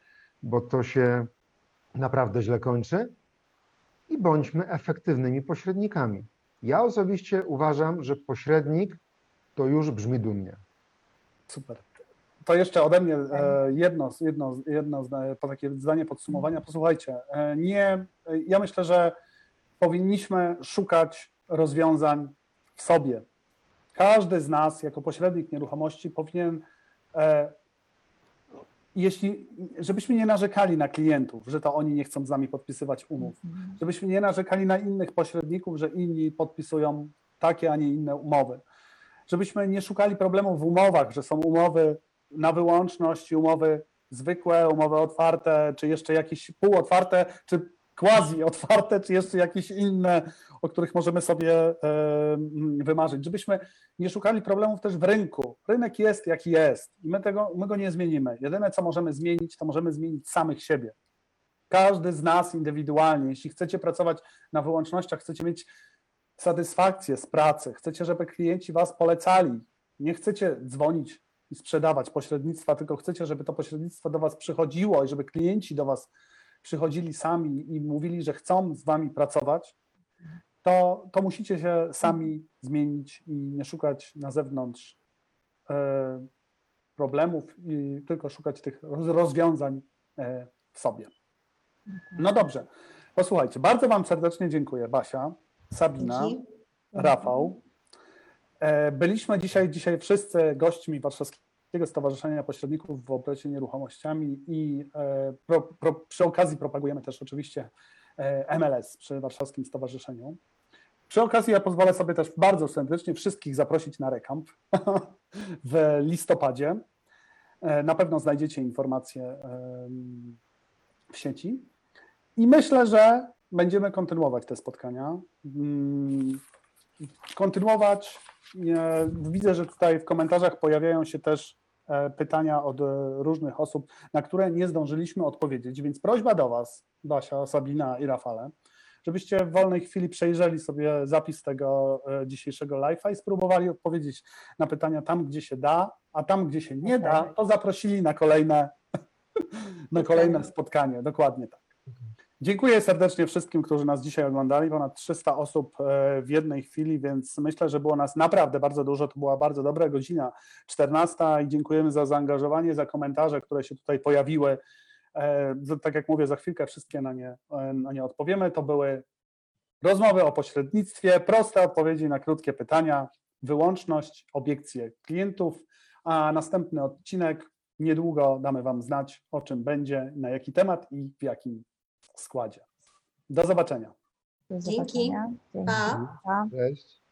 bo to się naprawdę źle kończy i bądźmy efektywnymi pośrednikami. Ja osobiście uważam, że pośrednik to już brzmi dumnie. Super. To jeszcze ode mnie e, jedno, jedno, jedno takie zdanie podsumowania. Posłuchajcie, e, nie, e, ja myślę, że powinniśmy szukać rozwiązań w sobie. Każdy z nas, jako pośrednik nieruchomości, powinien, jeśli, żebyśmy nie narzekali na klientów, że to oni nie chcą z nami podpisywać umów, żebyśmy nie narzekali na innych pośredników, że inni podpisują takie, a nie inne umowy. Żebyśmy nie szukali problemów w umowach, że są umowy na wyłączność, umowy zwykłe, umowy otwarte, czy jeszcze jakieś półotwarte, czy quasi otwarte, czy jeszcze jakieś inne, o których możemy sobie e, mm, wymarzyć. Żebyśmy nie szukali problemów też w rynku. Rynek jest jaki jest i my, tego, my go nie zmienimy. Jedyne, co możemy zmienić, to możemy zmienić samych siebie. Każdy z nas indywidualnie, jeśli chcecie pracować na wyłącznościach, chcecie mieć satysfakcję z pracy, chcecie, żeby klienci was polecali, nie chcecie dzwonić i sprzedawać pośrednictwa, tylko chcecie, żeby to pośrednictwo do was przychodziło i żeby klienci do was przychodzili sami i mówili, że chcą z wami pracować, to, to musicie się sami zmienić i nie szukać na zewnątrz e, problemów, i tylko szukać tych roz- rozwiązań e, w sobie. No dobrze. Posłuchajcie, bardzo Wam serdecznie dziękuję. Basia, Sabina, Dzięki. Rafał. E, Byliśmy dzisiaj, dzisiaj wszyscy gośćmi warszawskiego Stowarzyszenia Pośredników w Obrocie Nieruchomościami i e, pro, pro, przy okazji propagujemy też oczywiście e, MLS przy Warszawskim Stowarzyszeniu. Przy okazji ja pozwolę sobie też bardzo serdecznie wszystkich zaprosić na rekamp w listopadzie. Na pewno znajdziecie informacje w sieci. I myślę, że będziemy kontynuować te spotkania. Kontynuować. Widzę, że tutaj w komentarzach pojawiają się też e, pytania od e, różnych osób, na które nie zdążyliśmy odpowiedzieć, więc prośba do Was, Basia, Sabina i Rafale, żebyście w wolnej chwili przejrzeli sobie zapis tego e, dzisiejszego live'a i spróbowali odpowiedzieć na pytania tam, gdzie się da, a tam, gdzie się nie da, to zaprosili na kolejne, na kolejne spotkanie. Dokładnie tak. Dziękuję serdecznie wszystkim, którzy nas dzisiaj oglądali. Ponad 300 osób e, w jednej chwili, więc myślę, że było nas naprawdę bardzo dużo. To była bardzo dobra godzina 14 i dziękujemy za zaangażowanie, za komentarze, które się tutaj pojawiły. E, Tak jak mówię, za chwilkę wszystkie na nie, e, na nie odpowiemy. To były rozmowy o pośrednictwie, proste odpowiedzi na krótkie pytania, wyłączność, obiekcje klientów, a następny odcinek niedługo damy Wam znać, o czym będzie, na jaki temat i w jakim składzie. Do zobaczenia. Do Dzięki. zobaczenia. Dzięki. Pa. Pa. Cześć.